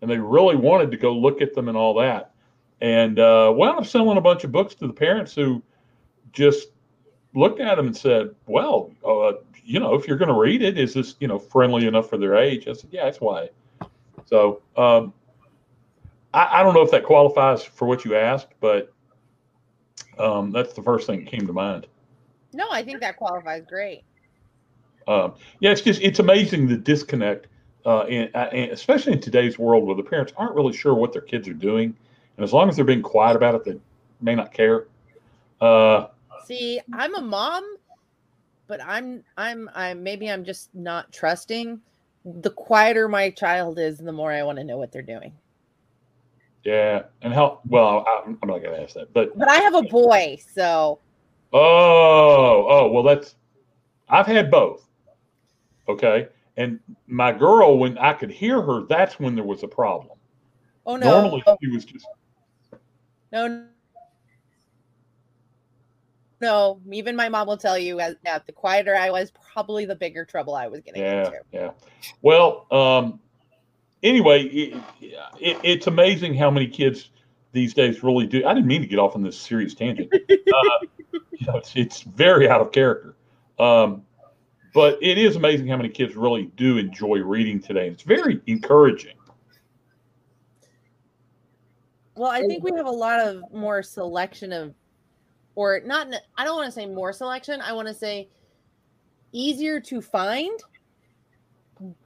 and they really wanted to go look at them and all that. And uh, wound up selling a bunch of books to the parents who just looked at them and said, "Well, uh, you know, if you're going to read it, is this you know friendly enough for their age?" I said, "Yeah, that's why." So um, I, I, don't know if that qualifies for what you asked, but um, that's the first thing that came to mind. No, I think that qualifies great. Um, yeah, it's just it's amazing the disconnect, uh, in, uh, especially in today's world where the parents aren't really sure what their kids are doing, and as long as they're being quiet about it, they may not care. Uh, See, I'm a mom, but I'm I'm I'm maybe I'm just not trusting. The quieter my child is, the more I want to know what they're doing. Yeah, and how? Well, I, am not to ask that, but but I have a boy, so. Oh, oh well, that's. I've had both. Okay, and my girl, when I could hear her, that's when there was a problem. Oh no! Normally, she was just. No. No, even my mom will tell you that the quieter I was, probably the bigger trouble I was getting yeah, into. Yeah. Well, um, anyway, it, it, it's amazing how many kids these days really do. I didn't mean to get off on this serious tangent. Uh, you know, it's, it's, very out of character. Um, but it is amazing how many kids really do enjoy reading today. It's very encouraging. Well, I think we have a lot of more selection of, or not, I don't want to say more selection. I want to say easier to find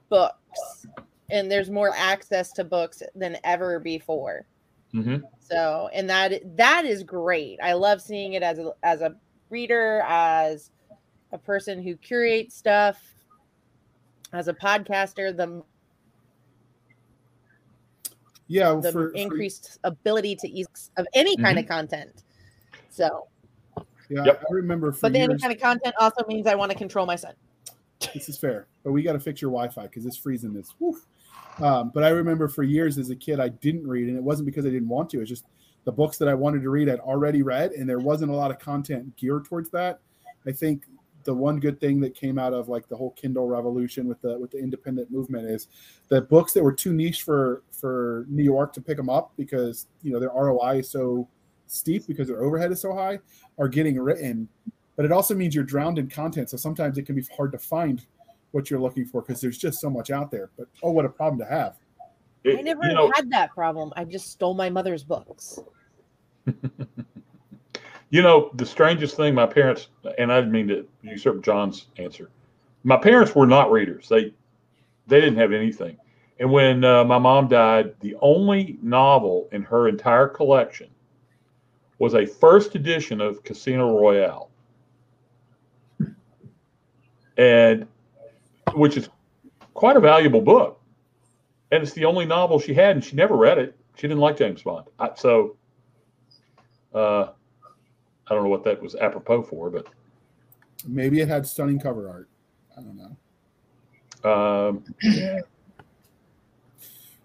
books and there's more access to books than ever before. Mm-hmm. So, and that that is great. I love seeing it as a as a reader, as a person who curates stuff, as a podcaster. The yeah, the for, increased for... ability to ease of any kind mm-hmm. of content. So, yeah, yep. I remember. but years... any kind of content also means I want to control my son. This is fair, but we got to fix your Wi-Fi because it's freezing this. Woof. Um, but I remember for years as a kid, I didn't read, and it wasn't because I didn't want to. It's just the books that I wanted to read I'd already read, and there wasn't a lot of content geared towards that. I think the one good thing that came out of like the whole Kindle revolution with the with the independent movement is the books that were too niche for for New York to pick them up because you know their ROI is so steep because their overhead is so high are getting written. But it also means you're drowned in content, so sometimes it can be hard to find what you're looking for because there's just so much out there. But oh, what a problem to have. It, I never you know, had that problem. I just stole my mother's books. you know, the strangest thing my parents, and I didn't mean to usurp John's answer. My parents were not readers. They they didn't have anything. And when uh, my mom died, the only novel in her entire collection was a first edition of Casino Royale. And which is quite a valuable book. And it's the only novel she had, and she never read it. She didn't like James Bond. I, so uh, I don't know what that was apropos for, but maybe it had stunning cover art. I don't know. Um, yeah.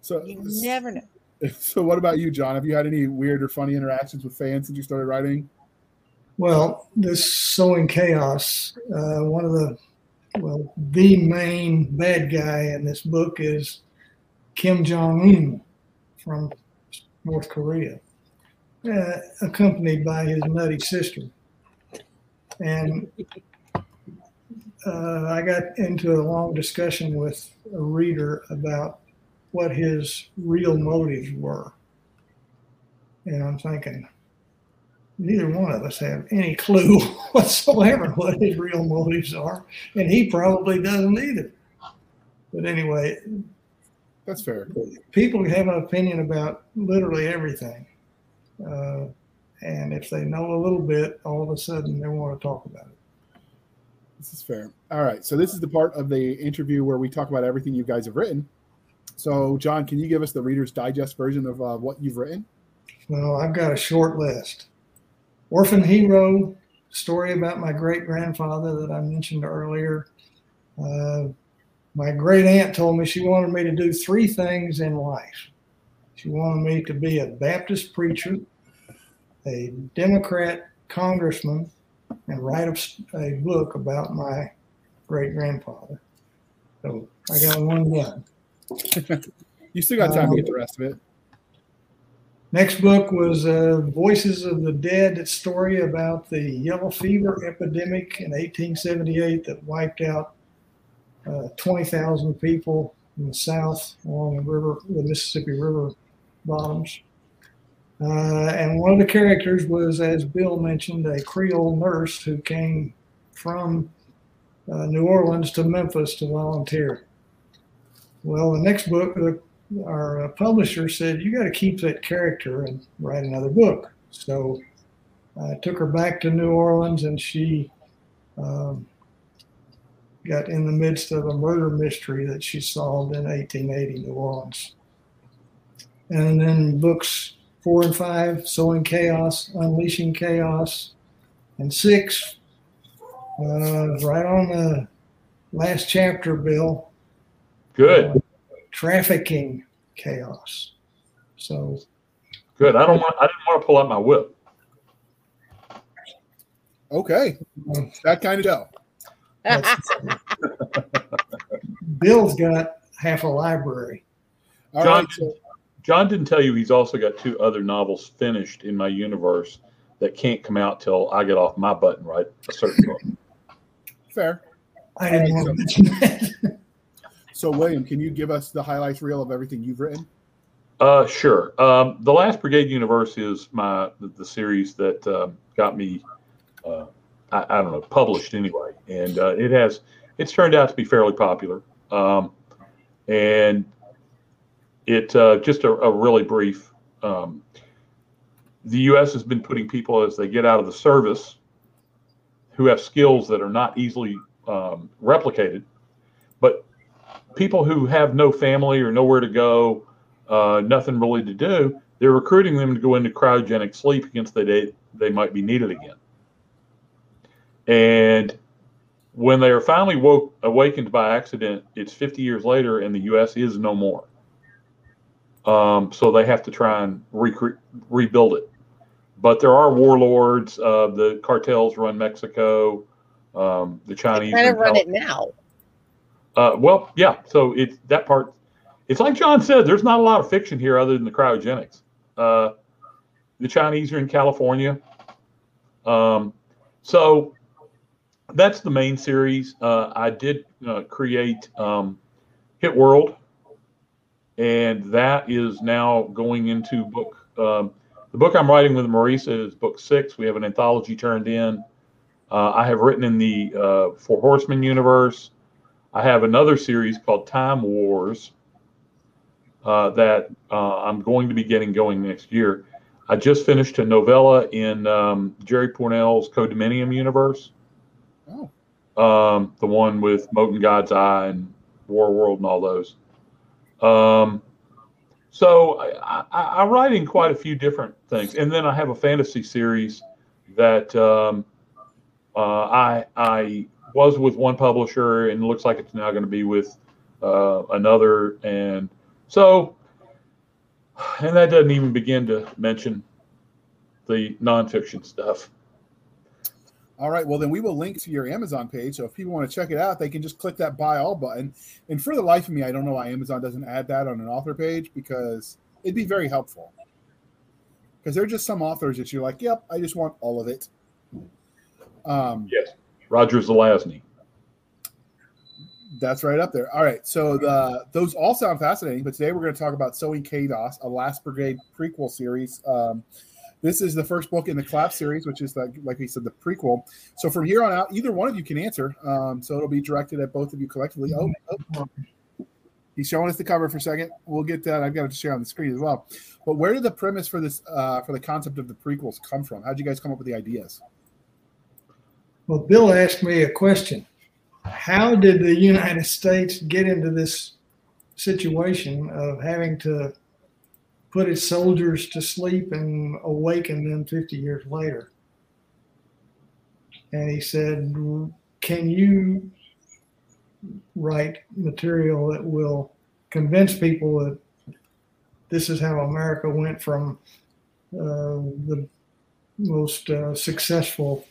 So you never know. So, what about you, John? Have you had any weird or funny interactions with fans since you started writing? Well, this sowing chaos. Uh, one of the well, the main bad guy in this book is Kim Jong Un from North Korea, uh, accompanied by his nutty sister. And uh, I got into a long discussion with a reader about what his real motives were. And I'm thinking, neither one of us have any clue whatsoever what his real motives are, and he probably doesn't either. But anyway, that's fair. People have an opinion about literally everything, uh, and if they know a little bit, all of a sudden they want to talk about it. This is fair. All right, so this is the part of the interview where we talk about everything you guys have written. So, John, can you give us the Reader's Digest version of uh, what you've written? Well, I've got a short list. Orphan Hero, story about my great grandfather that I mentioned earlier. Uh, my great aunt told me she wanted me to do three things in life. She wanted me to be a Baptist preacher, a Democrat congressman, and write a, a book about my great grandfather. So I got one done. you still got time um, to get the rest of it. Next book was uh, Voices of the Dead story about the yellow fever epidemic in 1878 that wiped out uh, 20,000 people in the South along the river, the Mississippi River bottoms. Uh, and one of the characters was, as Bill mentioned, a Creole nurse who came from uh, New Orleans to Memphis to volunteer. Well, the next book, the, our uh, publisher said, You got to keep that character and write another book. So I took her back to New Orleans and she um, got in the midst of a murder mystery that she solved in 1880 New Orleans. And then books four and five, Sowing Chaos, Unleashing Chaos, and six, uh, right on the last chapter, Bill. Good. Trafficking chaos. So. Good. I don't want. I didn't want to pull out my whip. Okay, that kind of dough. Bill's got half a library. All John, right, so. John didn't tell you he's also got two other novels finished in my universe that can't come out till I get off my button right a certain book. Fair. I didn't want to mention that. So, William, can you give us the highlights reel of everything you've written? Uh, sure. Um, the Last Brigade Universe is my the, the series that uh, got me, uh, I, I, don't know, published anyway, and uh, it has it's turned out to be fairly popular. Um, and it uh, just a, a, really brief. Um, the U.S. has been putting people as they get out of the service who have skills that are not easily um, replicated, but people who have no family or nowhere to go, uh, nothing really to do, they're recruiting them to go into cryogenic sleep against the day they might be needed again. And when they are finally woke, awakened by accident, it's 50 years later, and the U.S. is no more. Um, so they have to try and recre- rebuild it. But there are warlords. Uh, the cartels run Mexico. Um, the Chinese kind of run it now. Uh, well, yeah. So it's that part. It's like John said. There's not a lot of fiction here other than the cryogenics. Uh, the Chinese are in California. Um, so that's the main series. Uh, I did uh, create um, Hit World, and that is now going into book. Um, the book I'm writing with Marisa is book six. We have an anthology turned in. Uh, I have written in the uh, Four Horsemen universe. I have another series called Time Wars uh, that uh, I'm going to be getting going next year. I just finished a novella in um, Jerry Pournelle's Co-Dominium universe. Oh. Um, the one with Mote in God's Eye and War World and all those. Um, so I, I, am writing quite a few different things, and then I have a fantasy series that um, uh, I I was with one publisher, and looks like it's now going to be with uh, another, and so and that doesn't even begin to mention the nonfiction stuff. All right. Well, then we will link to your Amazon page. So if people want to check it out, they can just click that buy all button. And for the life of me, I don't know why Amazon doesn't add that on an author page because it'd be very helpful. Because there are just some authors that you're like, yep, I just want all of it. Um, yes. Roger Zelazny. That's right up there. All right. So the those all sound fascinating, but today we're going to talk about Sowing Chaos, a Last Brigade prequel series. Um, this is the first book in the Clap series, which is like like we said, the prequel. So from here on out, either one of you can answer. Um, so it'll be directed at both of you collectively. Oh, oh, he's showing us the cover for a second. We'll get that. I've got to share on the screen as well. But where did the premise for this uh, for the concept of the prequels come from? How did you guys come up with the ideas? Well, Bill asked me a question. How did the United States get into this situation of having to put its soldiers to sleep and awaken them 50 years later. And he said, Can you write material that will convince people that this is how America went from uh, the most uh, successful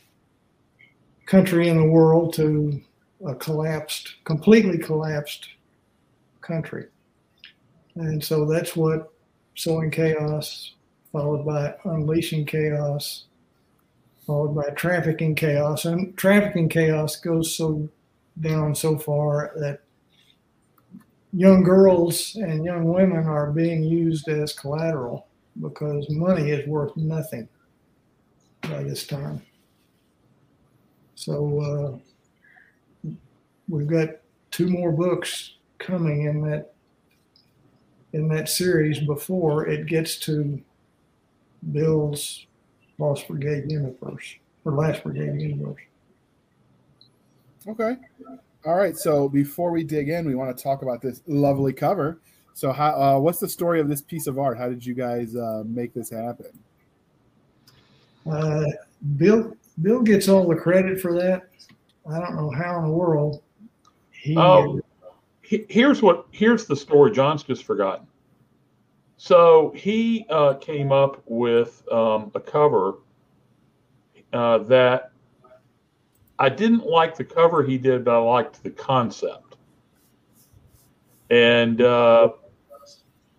country in the world to a collapsed, completely collapsed country. And so that's what Sowing Chaos, followed by Unleashing Chaos, followed by Trafficking Chaos. And Trafficking Chaos goes so down so far that young girls and young women are being used as collateral because money is worth nothing by this time. So uh, we've got two more books coming in that in that series before it gets to Bill's Lost Brigade universe or Last Brigade universe. Okay. All right. So before we dig in, we want to talk about this lovely cover. So, how? Uh, what's the story of this piece of art? How did you guys uh, make this happen? Uh, Bill Bill gets all the credit for that. I don't know how in the world he. Oh, here's what here's the story. John's just forgotten. So he uh, came up with um, a cover uh, that I didn't like the cover he did, but I liked the concept. And uh,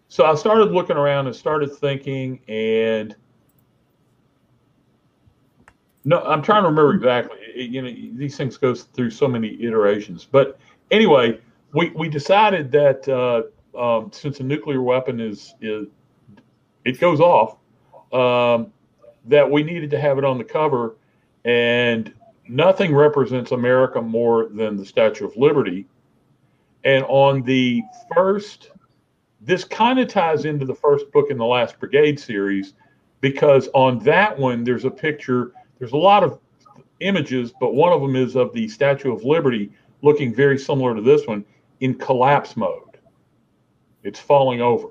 so I started looking around and started thinking, and no, I'm trying to remember exactly. It, you know, these things go through so many iterations. But anyway, we, we decided that uh, um, since a nuclear weapon is is it goes off, um, that we needed to have it on the cover, and nothing represents America more than the Statue of Liberty. And on the first, this kind of ties into the first book in the Last Brigade series, because on that one there's a picture. There's a lot of images, but one of them is of the Statue of Liberty looking very similar to this one in collapse mode. It's falling over.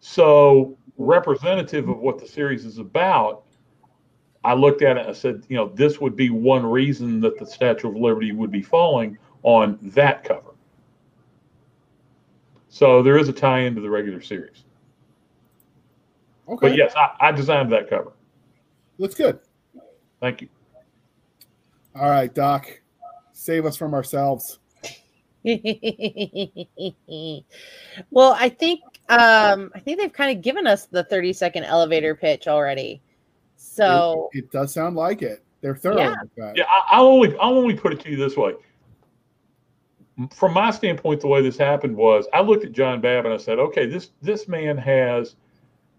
So, representative of what the series is about, I looked at it and I said, you know, this would be one reason that the Statue of Liberty would be falling on that cover. So there is a tie into the regular series. Okay. But yes, I, I designed that cover. Looks good. Thank you. All right, Doc. Save us from ourselves. well, I think um, I think they've kind of given us the 30 second elevator pitch already. So it, it does sound like it. They're thorough. Yeah, yeah I, will only I'll only put it to you this way. From my standpoint, the way this happened was I looked at John Babb and I said, okay, this this man has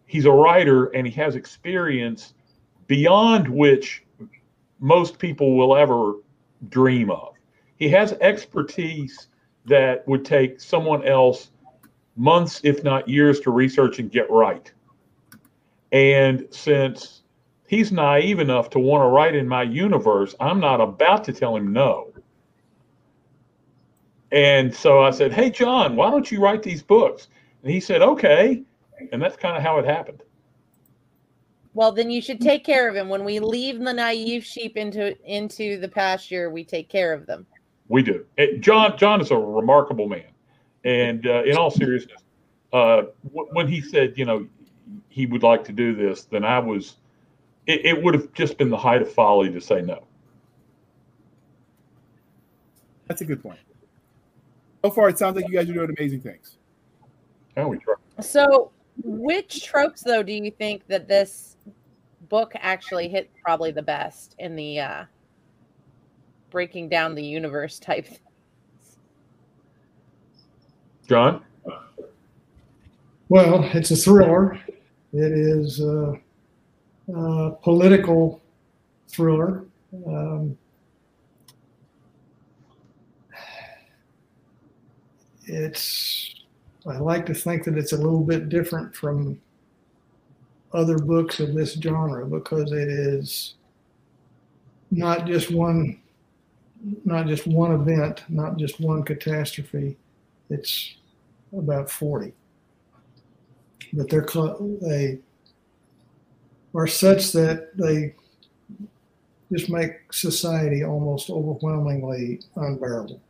he's a writer and he has experience beyond which most people will ever dream of. He has expertise that would take someone else months, if not years, to research and get right. And since he's naive enough to want to write in my universe, I'm not about to tell him no. And so I said, Hey, John, why don't you write these books? And he said, Okay. And that's kind of how it happened. Well, then you should take care of him. When we leave the naive sheep into into the pasture, we take care of them. We do. John John is a remarkable man, and uh, in all seriousness, uh, when he said, you know, he would like to do this, then I was it, it would have just been the height of folly to say no. That's a good point. So far, it sounds like you guys are doing amazing things. Yeah, we try. So, which tropes, though, do you think that this book actually hit probably the best in the uh, breaking down the universe type? John? Well, it's a thriller. It is. a, uh, political thriller. Um, it's I like to think that it's a little bit different from other books of this genre because it is not just one not just one event, not just one catastrophe. It's about 40. But they're they are such that they just make society almost overwhelmingly unbearable.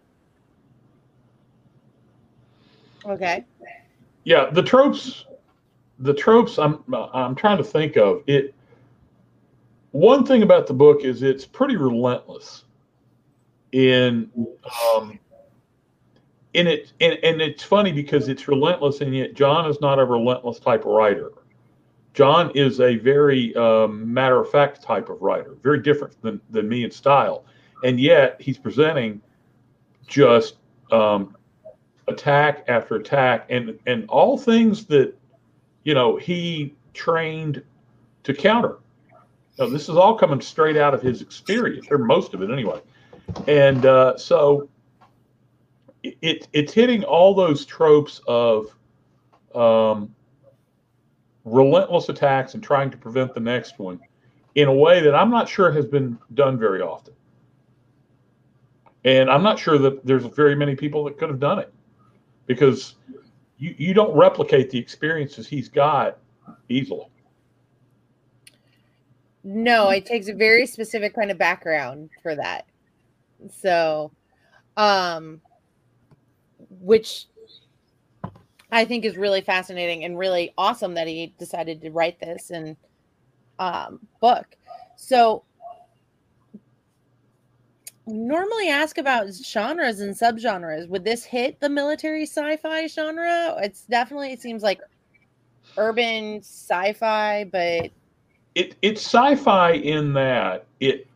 Okay. Yeah, the tropes, the tropes. I'm I'm trying to think of it. One thing about the book is it's pretty relentless in um, in it, and, and it's funny because it's relentless, and yet John is not a relentless type of writer. John is a very um, matter of fact type of writer, very different than, than me in style. And yet he's presenting just um, attack after attack and, and all things that, you know, he trained to counter. Now, this is all coming straight out of his experience, or most of it anyway. And uh, so it, it's hitting all those tropes of um, relentless attacks and trying to prevent the next one in a way that I'm not sure has been done very often. And I'm not sure that there's very many people that could have done it because you, you don't replicate the experiences he's got easily. No, it takes a very specific kind of background for that. So, um, which I think is really fascinating and really awesome that he decided to write this and um, book. So normally ask about genres and subgenres. Would this hit the military sci-fi genre? It's definitely it seems like urban sci-fi, but it it's sci-fi in that it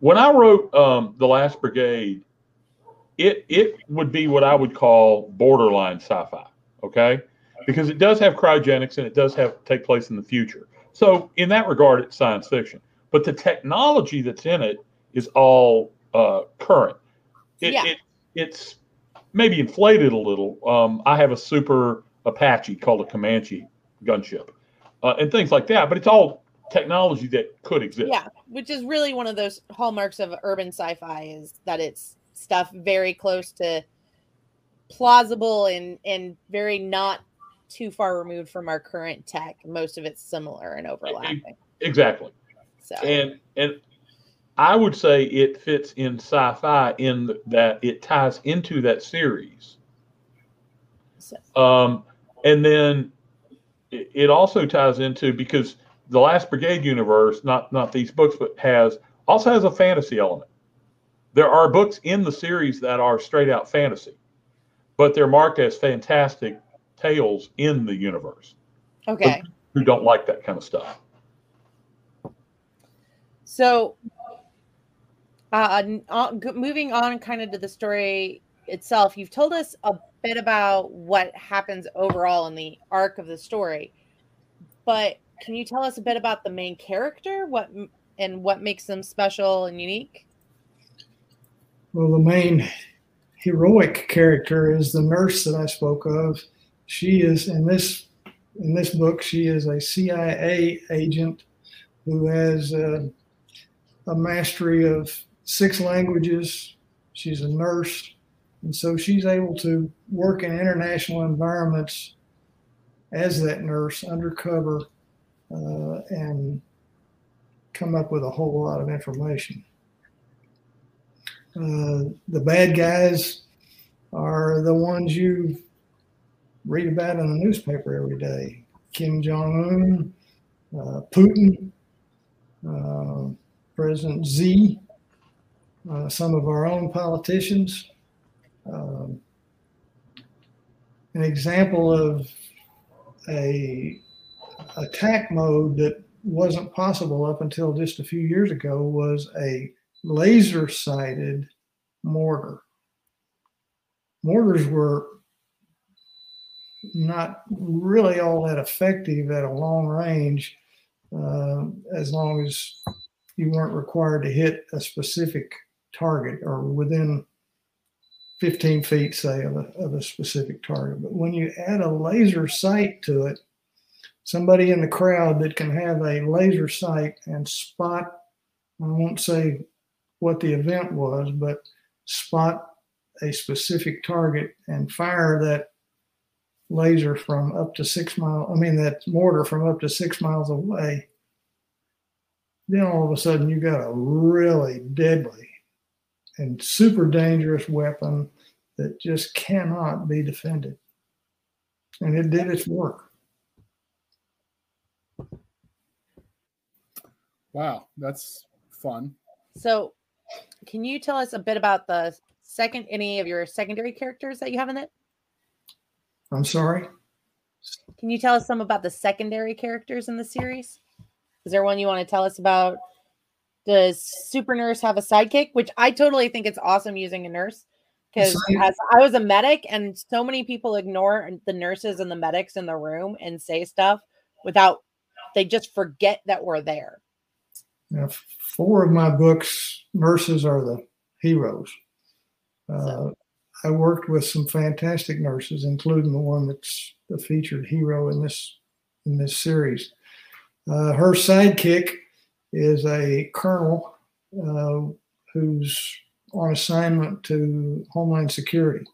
when I wrote um, the Last Brigade, it it would be what I would call borderline sci-fi okay? Because it does have cryogenics and it does have take place in the future. So in that regard, it's science fiction. But the technology that's in it is all uh, current. It, yeah. It, it's maybe inflated a little. Um, I have a super Apache called a Comanche gunship, uh, and things like that. But it's all technology that could exist. Yeah, which is really one of those hallmarks of urban sci-fi is that it's stuff very close to plausible and and very not too far removed from our current tech. Most of it's similar and overlapping. Exactly. So and and I would say it fits in sci-fi in that it ties into that series. Um, and then it also ties into because the Last Brigade universe, not not these books, but has also has a fantasy element. There are books in the series that are straight out fantasy but they're marked as fantastic tales in the universe. Okay. Who don't like that kind of stuff. So, uh, moving on kind of to the story itself, you've told us a bit about what happens overall in the arc of the story, but can you tell us a bit about the main character? What and what makes them special and unique? Well, the main heroic character is the nurse that I spoke of. She is in this in this book. She is a CIA agent who has a mastery of six languages. She's a nurse, and so she's able to work in international environments as that nurse undercover uh, and come up with a whole lot of information. Uh, the bad guys are the ones you read about in the newspaper every day Kim Jong un, uh, Putin, uh, President Xi, uh, some of our own politicians. Um, an example of a attack mode that wasn't possible up until just a few years ago was a laser sighted mortar. Mortars were not really all that effective at a long range uh, as long as you weren't required to hit a specific target or within 15 feet, say, of a, of a specific target. But when you add a laser sight to it, somebody in the crowd that can have a laser sight and spot, I won't say what the event was, but spot a specific target and fire that laser from up to six miles, I mean, that mortar from up to six miles away, then all of a sudden you got a really deadly and super dangerous weapon that just cannot be defended. And it did its work. Wow, that's fun. So, can you tell us a bit about the second any of your secondary characters that you have in it? I'm sorry. Can you tell us some about the secondary characters in the series? Is there one you want to tell us about? Does Super Nurse have a sidekick? Which I totally think it's awesome using a nurse because I was a medic, and so many people ignore the nurses and the medics in the room and say stuff without they just forget that we're there. Now, four of my books, nurses are the heroes. Uh, I worked with some fantastic nurses, including the one that's the featured hero in this in this series. Uh, her sidekick is a colonel uh, who's on assignment to Homeland Security,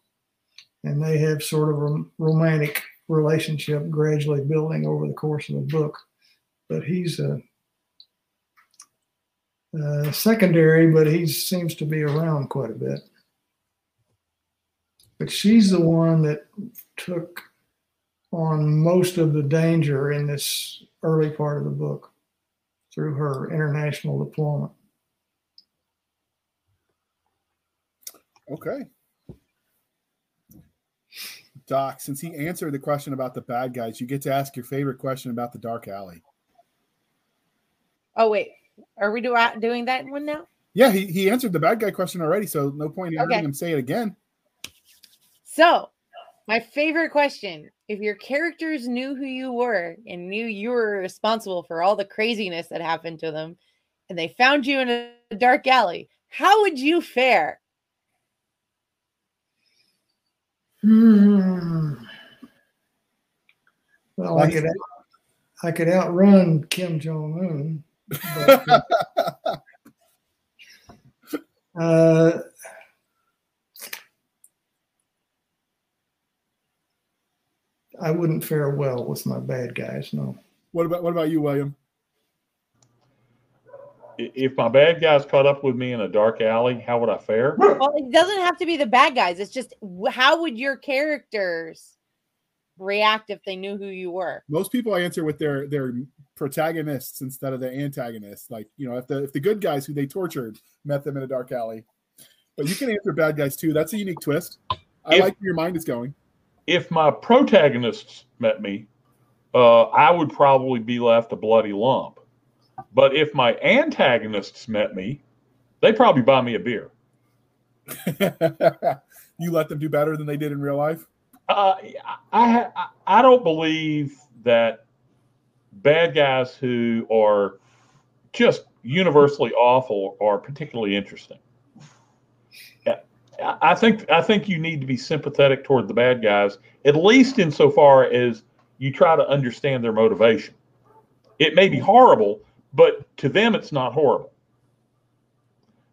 and they have sort of a romantic relationship gradually building over the course of the book. But he's a uh, secondary, but he seems to be around quite a bit. But she's the one that took on most of the danger in this early part of the book through her international deployment. Okay. Doc, since he answered the question about the bad guys, you get to ask your favorite question about the dark alley. Oh wait, are we do, uh, doing that one now? Yeah, he, he answered the bad guy question already, so no point in okay. having him say it again. So, my favorite question if your characters knew who you were and knew you were responsible for all the craziness that happened to them, and they found you in a dark alley, how would you fare? Hmm. Well, I could, I could outrun Kim Jong Un. uh, I wouldn't fare well with my bad guys. No. What about what about you, William? If my bad guys caught up with me in a dark alley, how would I fare? Well, it doesn't have to be the bad guys. It's just how would your characters react if they knew who you were? Most people answer with their their protagonists instead of the antagonists. Like you know, if the if the good guys who they tortured met them in a dark alley, but you can answer bad guys too. That's a unique twist. I if, like where your mind is going if my protagonists met me, uh, I would probably be left a bloody lump. But if my antagonists met me, they probably buy me a beer. you let them do better than they did in real life. Uh, I, I I don't believe that bad guys who are just universally awful are particularly interesting. I think I think you need to be sympathetic toward the bad guys, at least insofar as you try to understand their motivation. It may be horrible, but to them it's not horrible.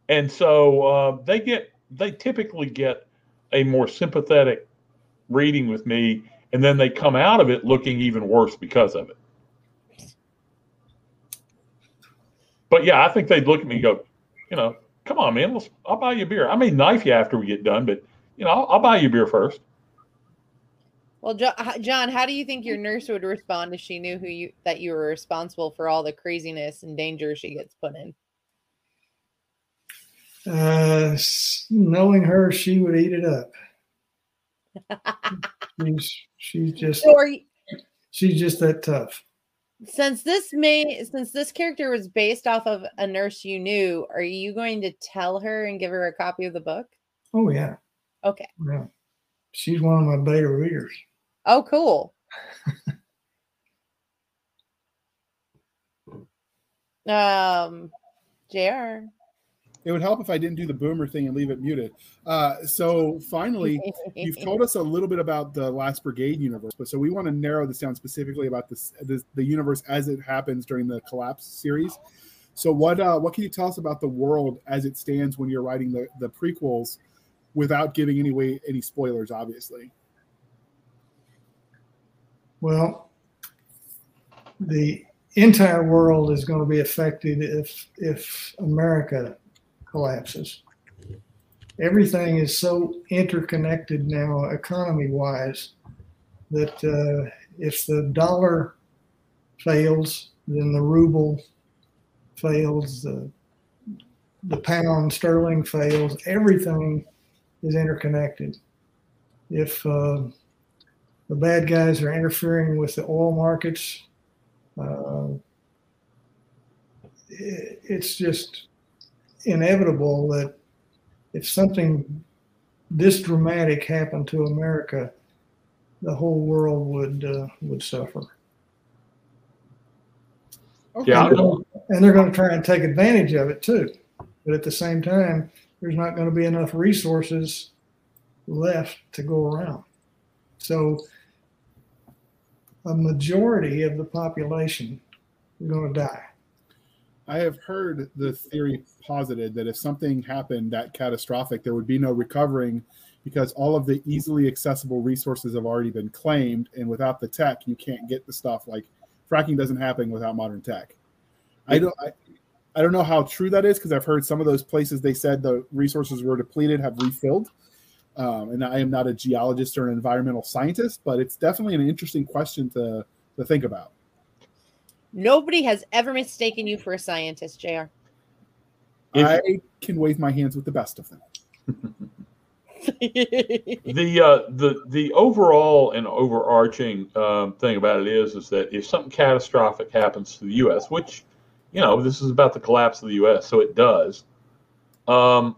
And so uh, they get they typically get a more sympathetic reading with me, and then they come out of it looking even worse because of it. But yeah, I think they'd look at me and go, you know, come on, man, let's, I'll buy you a beer. I may knife you after we get done, but you know, I'll, I'll buy you a beer first. Well, John, how do you think your nurse would respond if she knew who you that you were responsible for all the craziness and danger she gets put in? Uh, knowing her, she would eat it up. she's, she's just so you, she's just that tough since this may since this character was based off of a nurse you knew, are you going to tell her and give her a copy of the book? Oh yeah. Okay. Yeah. She's one of my beta readers. Oh, cool. um, Jr it would help if I didn't do the boomer thing and leave it muted. Uh, so finally, you've told us a little bit about the Last Brigade universe, but so we want to narrow this down specifically about this, this the universe as it happens during the Collapse series. So what uh, what can you tell us about the world as it stands when you're writing the, the prequels, without giving any way any spoilers, obviously? Well, the entire world is going to be affected if if America collapses. Everything is so interconnected now, economy wise, that uh, if the dollar fails, then the ruble fails, the, the pound sterling fails, everything is interconnected. If uh, the bad guys are interfering with the oil markets, uh, it, it's just inevitable that if something this dramatic happened to America, the whole world would uh, would suffer. Okay. Yeah. And they're going to try and take advantage of it too. But at the same time, there's not going to be enough resources left to go around. So a majority of the population is going to die. I have heard the theory posited that if something happened that catastrophic, there would be no recovering because all of the easily accessible resources have already been claimed. And without the tech, you can't get the stuff like fracking doesn't happen without modern tech. I don't, I, I don't know how true that is because I've heard some of those places they said the resources were depleted have refilled. Um, and I am not a geologist or an environmental scientist, but it's definitely an interesting question to, to think about. Nobody has ever mistaken you for a scientist, JR. If- I can wave my hands with the best of them. the uh, the the overall and overarching um, thing about it is is that if something catastrophic happens to the U.S., which you know this is about the collapse of the U.S., so it does. Um,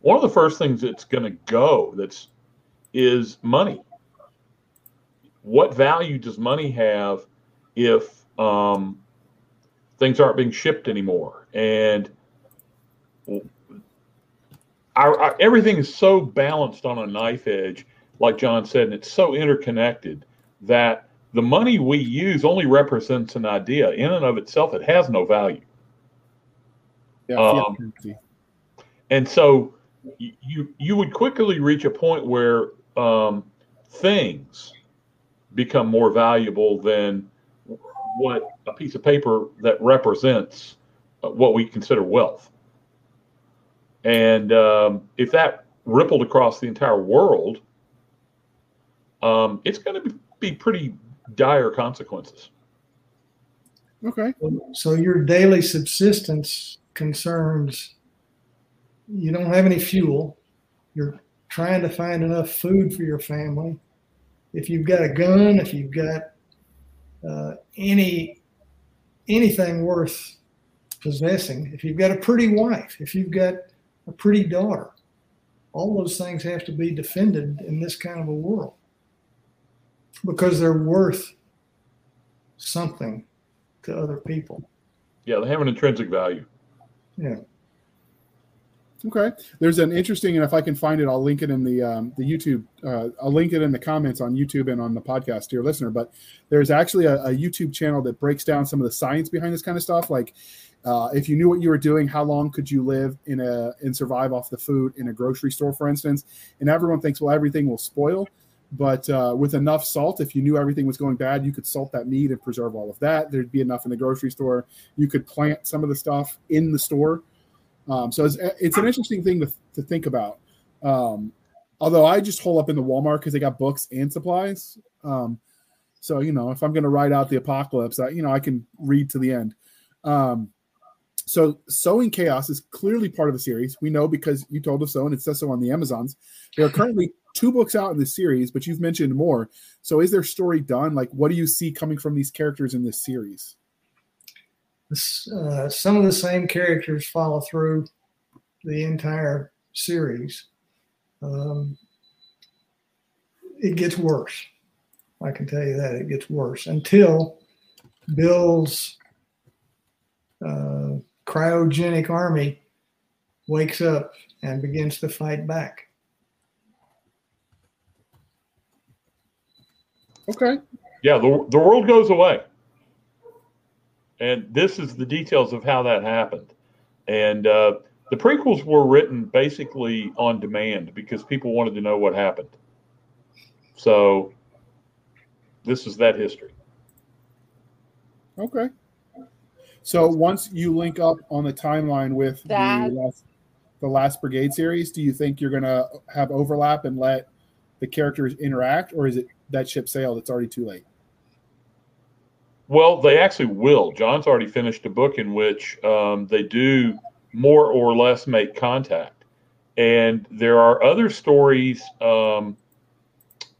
one of the first things that's going to go that's is money. What value does money have if um, things aren't being shipped anymore? And our, our, everything is so balanced on a knife edge, like John said, and it's so interconnected that the money we use only represents an idea. In and of itself, it has no value. Yeah, Um. And so you you would quickly reach a point where um, things become more valuable than what a piece of paper that represents uh, what we consider wealth. And um, if that rippled across the entire world, um, it's going to be pretty dire consequences. Okay. So your daily subsistence concerns you don't have any fuel. You're trying to find enough food for your family. If you've got a gun, if you've got uh, any anything worth possessing, if you've got a pretty wife, if you've got a pretty daughter, all those things have to be defended in this kind of a world because they're worth something to other people. Yeah, they have an intrinsic value. Yeah. Okay. There's an interesting, and if I can find it, I'll link it in the um, the YouTube. Uh, I'll link it in the comments on YouTube and on the podcast, dear listener. But there's actually a, a YouTube channel that breaks down some of the science behind this kind of stuff. Like, uh, if you knew what you were doing, how long could you live in a and survive off the food in a grocery store, for instance? And everyone thinks, well, everything will spoil. But uh, with enough salt, if you knew everything was going bad, you could salt that meat and preserve all of that. There'd be enough in the grocery store. You could plant some of the stuff in the store. Um, so it's, it's an interesting thing to, to think about. Um, although I just hole up in the Walmart because they got books and supplies. Um, so you know, if I'm going to ride out the apocalypse, I, you know, I can read to the end. Um, so sowing chaos is clearly part of the series. We know because you told us so, and it says so on the Amazons. There are currently two books out in this series, but you've mentioned more. So is their story done? Like, what do you see coming from these characters in this series? Uh, some of the same characters follow through the entire series. Um, it gets worse. I can tell you that it gets worse until Bill's uh, cryogenic army wakes up and begins to fight back. Okay. Yeah, the, the world goes away. And this is the details of how that happened. And uh, the prequels were written basically on demand because people wanted to know what happened. So this is that history. Okay. So once you link up on the timeline with That- the last, the last Brigade series, do you think you're gonna have overlap and let the characters interact, or is it that ship sailed? It's already too late. Well, they actually will. John's already finished a book in which um, they do more or less make contact. And there are other stories um,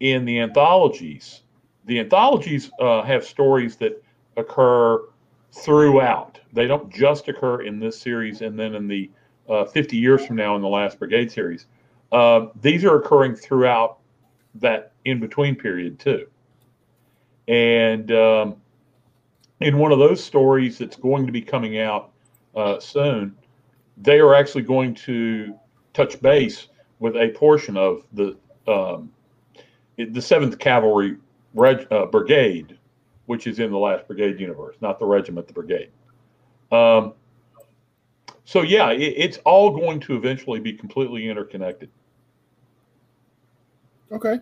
in the anthologies. The anthologies uh, have stories that occur throughout. They don't just occur in this series and then in the uh, 50 years from now in the Last Brigade series. Uh, these are occurring throughout that in between period, too. And um, in one of those stories that's going to be coming out uh, soon, they are actually going to touch base with a portion of the um, the Seventh Cavalry Reg, uh, Brigade, which is in the Last Brigade universe, not the regiment, the brigade. Um, so yeah, it, it's all going to eventually be completely interconnected. Okay.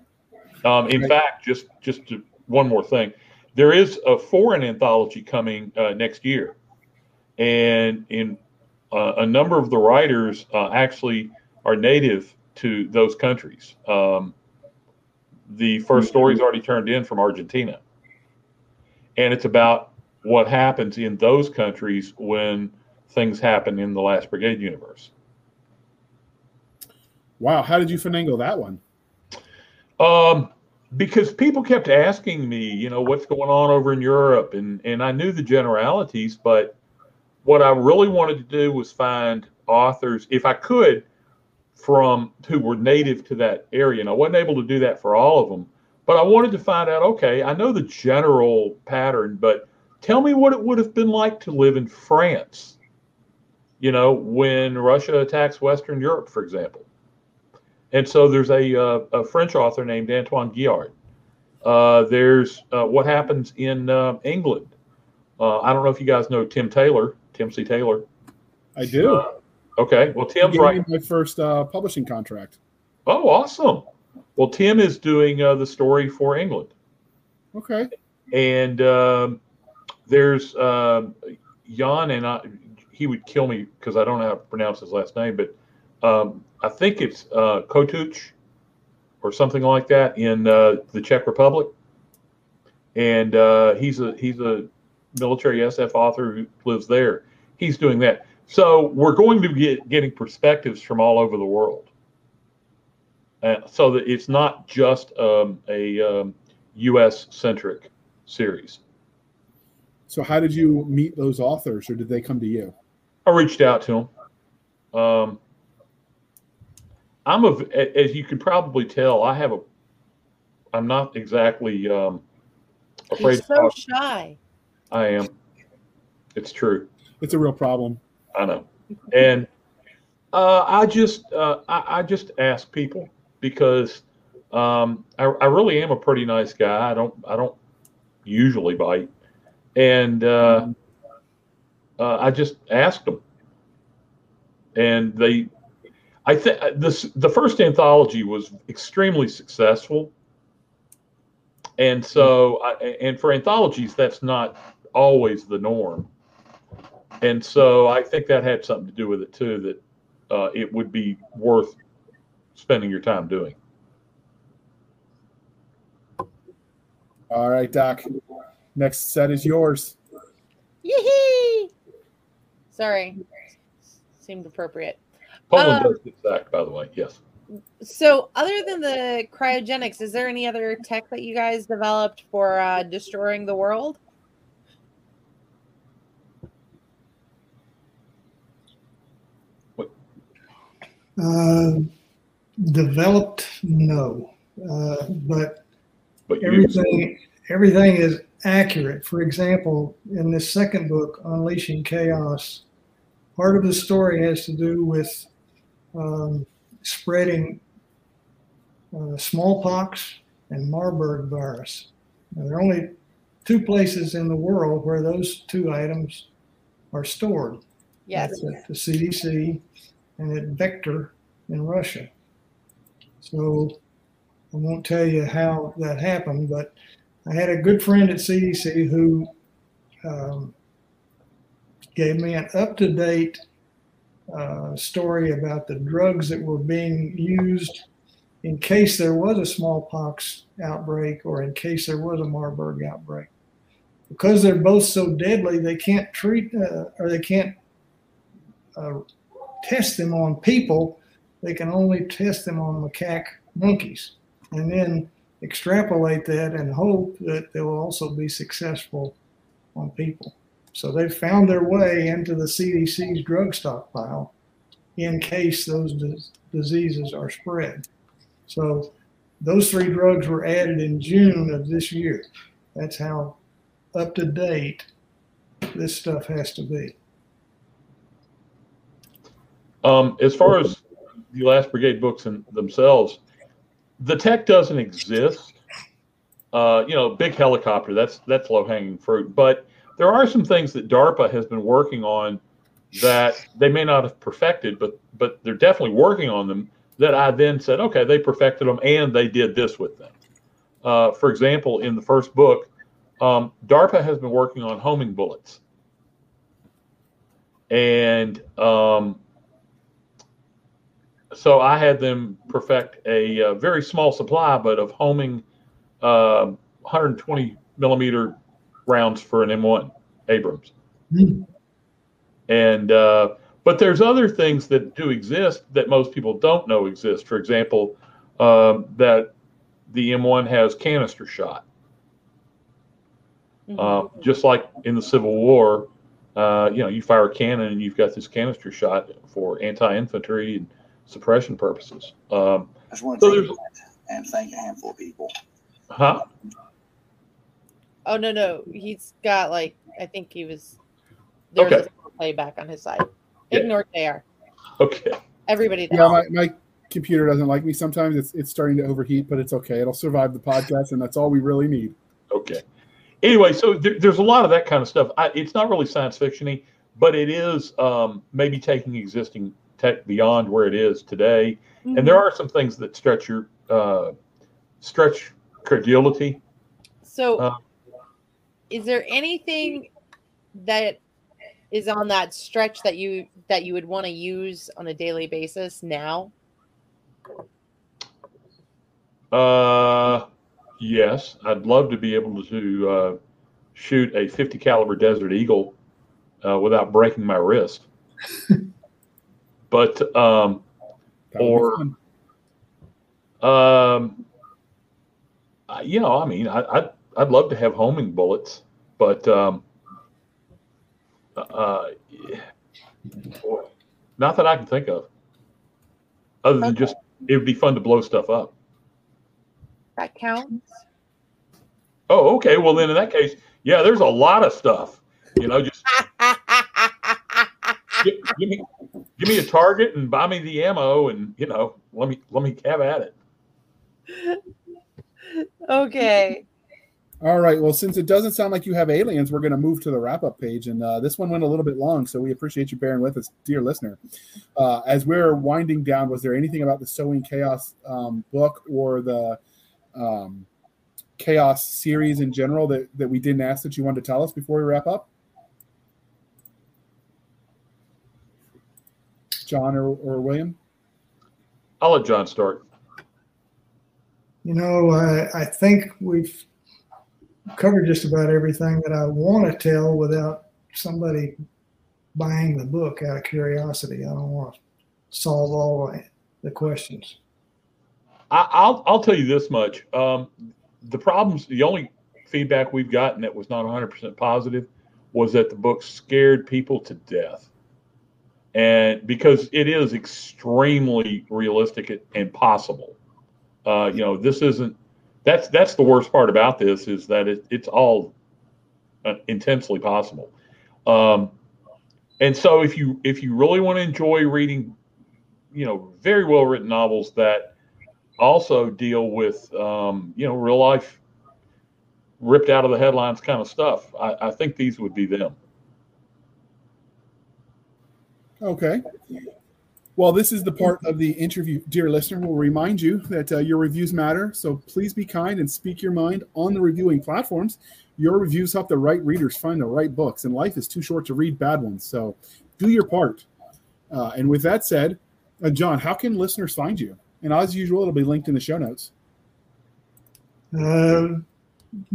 Um, in Right. fact, just just to, one more thing, there is a foreign anthology coming uh, next year, and in uh, a number of the writers uh, actually are native to those countries. Um, the first story's already turned in from Argentina, and it's about what happens in those countries when things happen in the Last Brigade universe. Wow. How did you finagle that one? Um, because people kept asking me, you know, what's going on over in Europe, and and I knew the generalities, but what I really wanted to do was find authors, if I could, from who were native to that area. And I wasn't able to do that for all of them, but I wanted to find out. Okay, I know the general pattern, but tell me what it would have been like to live in France. You know, when Russia attacks Western Europe, for example. And so there's a, uh, a French author named Antoine Guillard. Uh, there's uh, what happens in uh, England. Uh, I don't know if you guys know Tim Taylor, Tim C. Taylor. I do. Okay, well Tim's right. my first uh, publishing contract. Oh, awesome. Well, Tim is doing uh, the story for England, Okay. and um, there's Jan, and I, he would kill me because I don't know how to pronounce his last name, but um, I think it's uh, Kotuch or something like that in uh, the Czech Republic, and uh, he's a he's a military SF author who lives there. He's doing that. So we're going to get getting perspectives from all over the world, uh, so that it's not just um, a um, U.S. centric series. So how did you meet those authors, or did they come to you? I reached out to them. Um, I'm a, as you can probably tell, I have a, I'm not exactly um, afraid He's so talk. shy. I am. It's true. It's a real problem. I know. And uh, I just, uh, I, I just ask people because um, I, I really am a pretty nice guy. I don't, I don't usually bite, and uh, uh, I just asked them, and they, I think this the first anthology was extremely successful, and so, I, and for anthologies, that's not always the norm, and so I think that had something to do with it too. That uh, it would be worth spending your time doing. All right, Doc. Next set is yours. Yee Sorry. Seemed appropriate. Poland Uh, does get sacked, by the way. Yes. So, other than the cryogenics, is there any other tech that you guys developed for uh, destroying the world? Uh, developed, no, uh, but But everything everything is accurate. For example, in this second book, Unleashing Chaos, part of the story has to do with um, spreading uh, smallpox and Marburg virus. Now, there are only two places in the world where those two items are stored. Yes. That's at the CDC and at Vector in Russia. So I won't tell you how that happened, but I had a good friend at CDC who um, gave me an up to date uh, story about the drugs that were being used in case there was a smallpox outbreak or in case there was a Marburg outbreak. Because they're both so deadly, they can't treat uh, or they can't uh, test them on people. They can only test them on macaque monkeys and then extrapolate that and hope that they will also be successful on people. So they found their way into the CDC's drug stockpile in case those diseases are spread. So those three drugs were added in June of this year. That's how up to date this stuff has to be. Um, as far as the Last Brigade books in themselves, the tech doesn't exist. Uh, you know, big helicopter, that's that's low hanging fruit. But there are some things that DARPA has been working on that they may not have perfected, but but they're definitely working on them. That I then said, okay, they perfected them, and they did this with them. Uh, for example, in the first book, um, DARPA has been working on homing bullets, and um, so I had them perfect a, a, uh, very small supply, but of homing uh, 120 millimeter rounds for an M1 Abrams. Mm. And uh, but there's other things that do exist that most people don't know exist. For example, um, that the M1 has canister shot. Mm-hmm. Uh, just like in the Civil War, uh, you know, you fire a cannon and you've got this canister shot for anti-infantry and suppression purposes. Um, I just want to so take and thank a handful of people. Huh? Oh no, no, he's got like I think he was. There's okay. a playback on his side. Yeah. Ignore JR. Okay. Everybody. Does. Yeah, my, my computer doesn't like me sometimes. It's it's starting to overheat, but it's okay. It'll survive the podcast, and that's all we really need. Okay. Anyway, so there, there's a lot of that kind of stuff. I, it's not really science fictiony, but it is um, maybe taking existing tech beyond where it is today. Mm-hmm. And there are some things that stretch your uh, stretch credulity. So, uh, is there anything that is on that stretch that you that you would want to use on a daily basis now? Uh, yes, I'd love to be able to uh, shoot a 50 caliber Desert Eagle uh, without breaking my wrist. but um, or um, you know, I mean, I, I'd I'd love to have homing bullets, but um, uh, boy, not that I can think of. Other than okay. just, it would be fun to blow stuff up. That counts. Oh, okay. Well, then in that case, yeah, there's a lot of stuff. You know, just give, give, me give me a target and buy me the ammo, and you know, let me let me have at it. Okay. All right. Well, since it doesn't sound like you have aliens, we're going to move to the wrap up page. And uh, this one went a little bit long, so we appreciate you bearing with us, dear listener. Uh, as we're winding down, was there anything about the Sowing Chaos um, book or the um, Chaos series in general that, that we didn't ask that you wanted to tell us before we wrap up? John or, or William? I'll let John start. You know, I, I think we've covered just about everything that I want to tell without somebody buying the book out of curiosity. I don't want to solve all the questions. I, will I'll tell you this much. Um, the problems, the only feedback we've gotten that was not 100% positive was that the book scared people to death. And because it is extremely realistic and possible. Uh, you know, this isn't that's that's the worst part about this is that it, it's all uh, intensely possible. Um, and so if you if you really want to enjoy reading, you know, very well written novels that also deal with um, you know real life ripped out of the headlines kind of stuff, I, I think these would be them. Okay. Well, this is the part of the interview, dear listener. We'll remind you that uh, your reviews matter. So please be kind and speak your mind on the reviewing platforms. Your reviews help the right readers find the right books, and life is too short to read bad ones. So do your part. Uh, and with that said, uh, John, how can listeners find you? And as usual, it'll be linked in the show notes. Uh,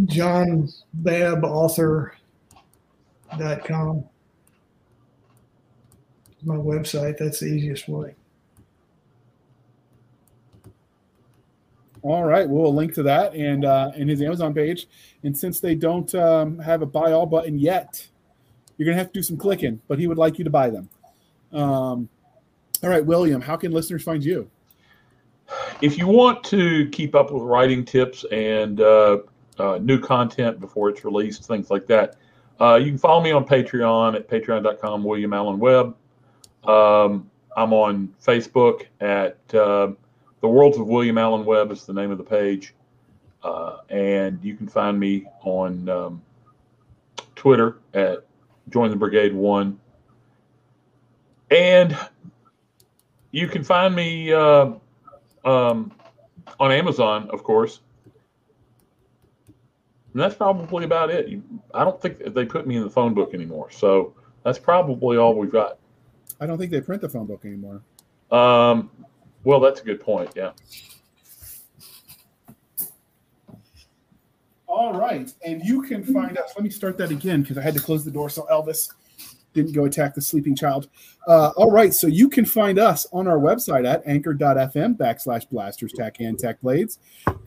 John Babb, author.com my website. That's the easiest way. All right, we'll link to that and uh, and his Amazon page. And since they don't um, have a buy all button yet, you're gonna have to do some clicking. But he would like you to buy them. Um, all right, William, how can listeners find you? If you want to keep up with writing tips and uh, uh, new content before it's released, things like that, uh, you can follow me on Patreon at patreon.com, William Alan Webb. Um, I'm on Facebook at uh, The Worlds of William Alan Webb is the name of the page. Uh, and you can find me on um, Twitter at Join the Brigade One. And you can find me uh, um, on Amazon, of course. And that's probably about it. I don't think they put me in the phone book anymore. So that's probably all we've got. I don't think they print the phone book anymore. Um, well, that's a good point. Yeah. All right, and you can find us. Let me start that again because I had to close the door so Elvis didn't go attack the sleeping child. Uh, all right, so you can find us on our website at anchor.fm backslash blasters tack and tack blades,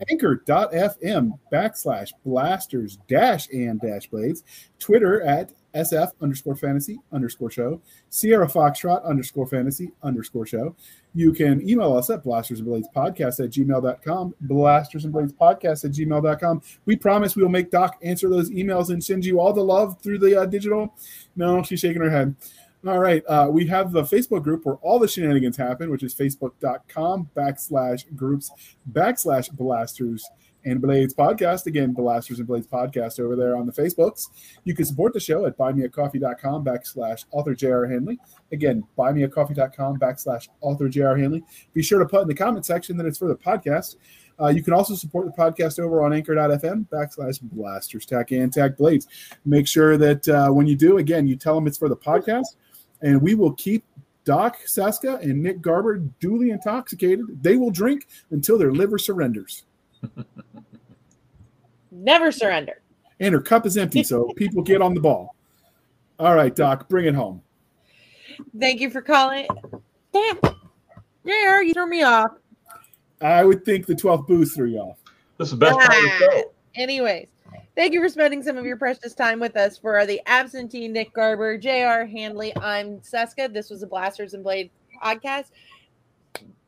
anchor.fm backslash blasters dash and dash blades, Twitter at SF underscore fantasy underscore show, Sierra Foxtrot underscore fantasy underscore show. You can email us at blasters and blades podcast at gmail.com, blasters and blades podcast at gmail.com. We promise we will make Doc answer those emails and send you all the love through the uh, digital. No, she's shaking her head. All right. Uh, we have the Facebook group where all the shenanigans happen, which is facebook.com backslash groups backslash blasters and Blades podcast. Again, Blasters and Blades podcast over there on the Facebooks. You can support the show at buymeacoffee.com backslash author J.R. Handley. Again, buymeacoffee.com backslash author J.R. Handley. Be sure to put in the comment section that it's for the podcast. Uh, you can also support the podcast over on anchor.fm backslash blasters tack and tack blades. Make sure that uh, when you do, again, you tell them it's for the podcast, and we will keep Doc Cisca and Nick Garber duly intoxicated. They will drink until their liver surrenders. Never surrender. And her cup is empty, so people get on the ball. All right, Doc, bring it home. Thank you for calling. Damn. Yeah, you threw me off. I would think the 12th booth threw you off. This is the best part of the show. Anyways, thank you for spending some of your precious time with us for the absentee Nick Garber, J.R. Handley. I'm Cisca. This was a Blasters and Blade podcast.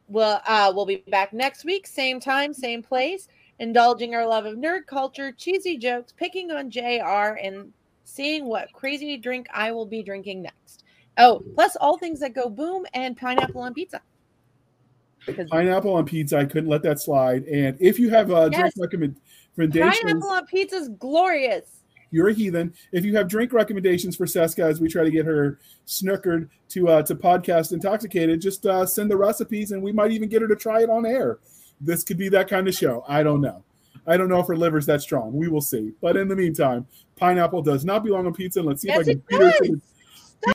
Well, uh, we'll be back next week, same time, same place, indulging our love of nerd culture, cheesy jokes, picking on JR, and seeing what crazy drink I will be drinking next. Oh, plus all things that go boom and pineapple on pizza. Because pineapple on pizza, I couldn't let that slide. And if you have a yes, drink recommendations, pineapple on pizza is glorious you're a heathen. If you have drink recommendations for Cisca as we try to get her snookered to uh, to podcast intoxicated, just uh, send the recipes and we might even get her to try it on air. This could be that kind of show. I don't know. I don't know if her liver's that strong. We will see. But in the meantime, pineapple does not belong on pizza. And let's see yes, if I can beat her to the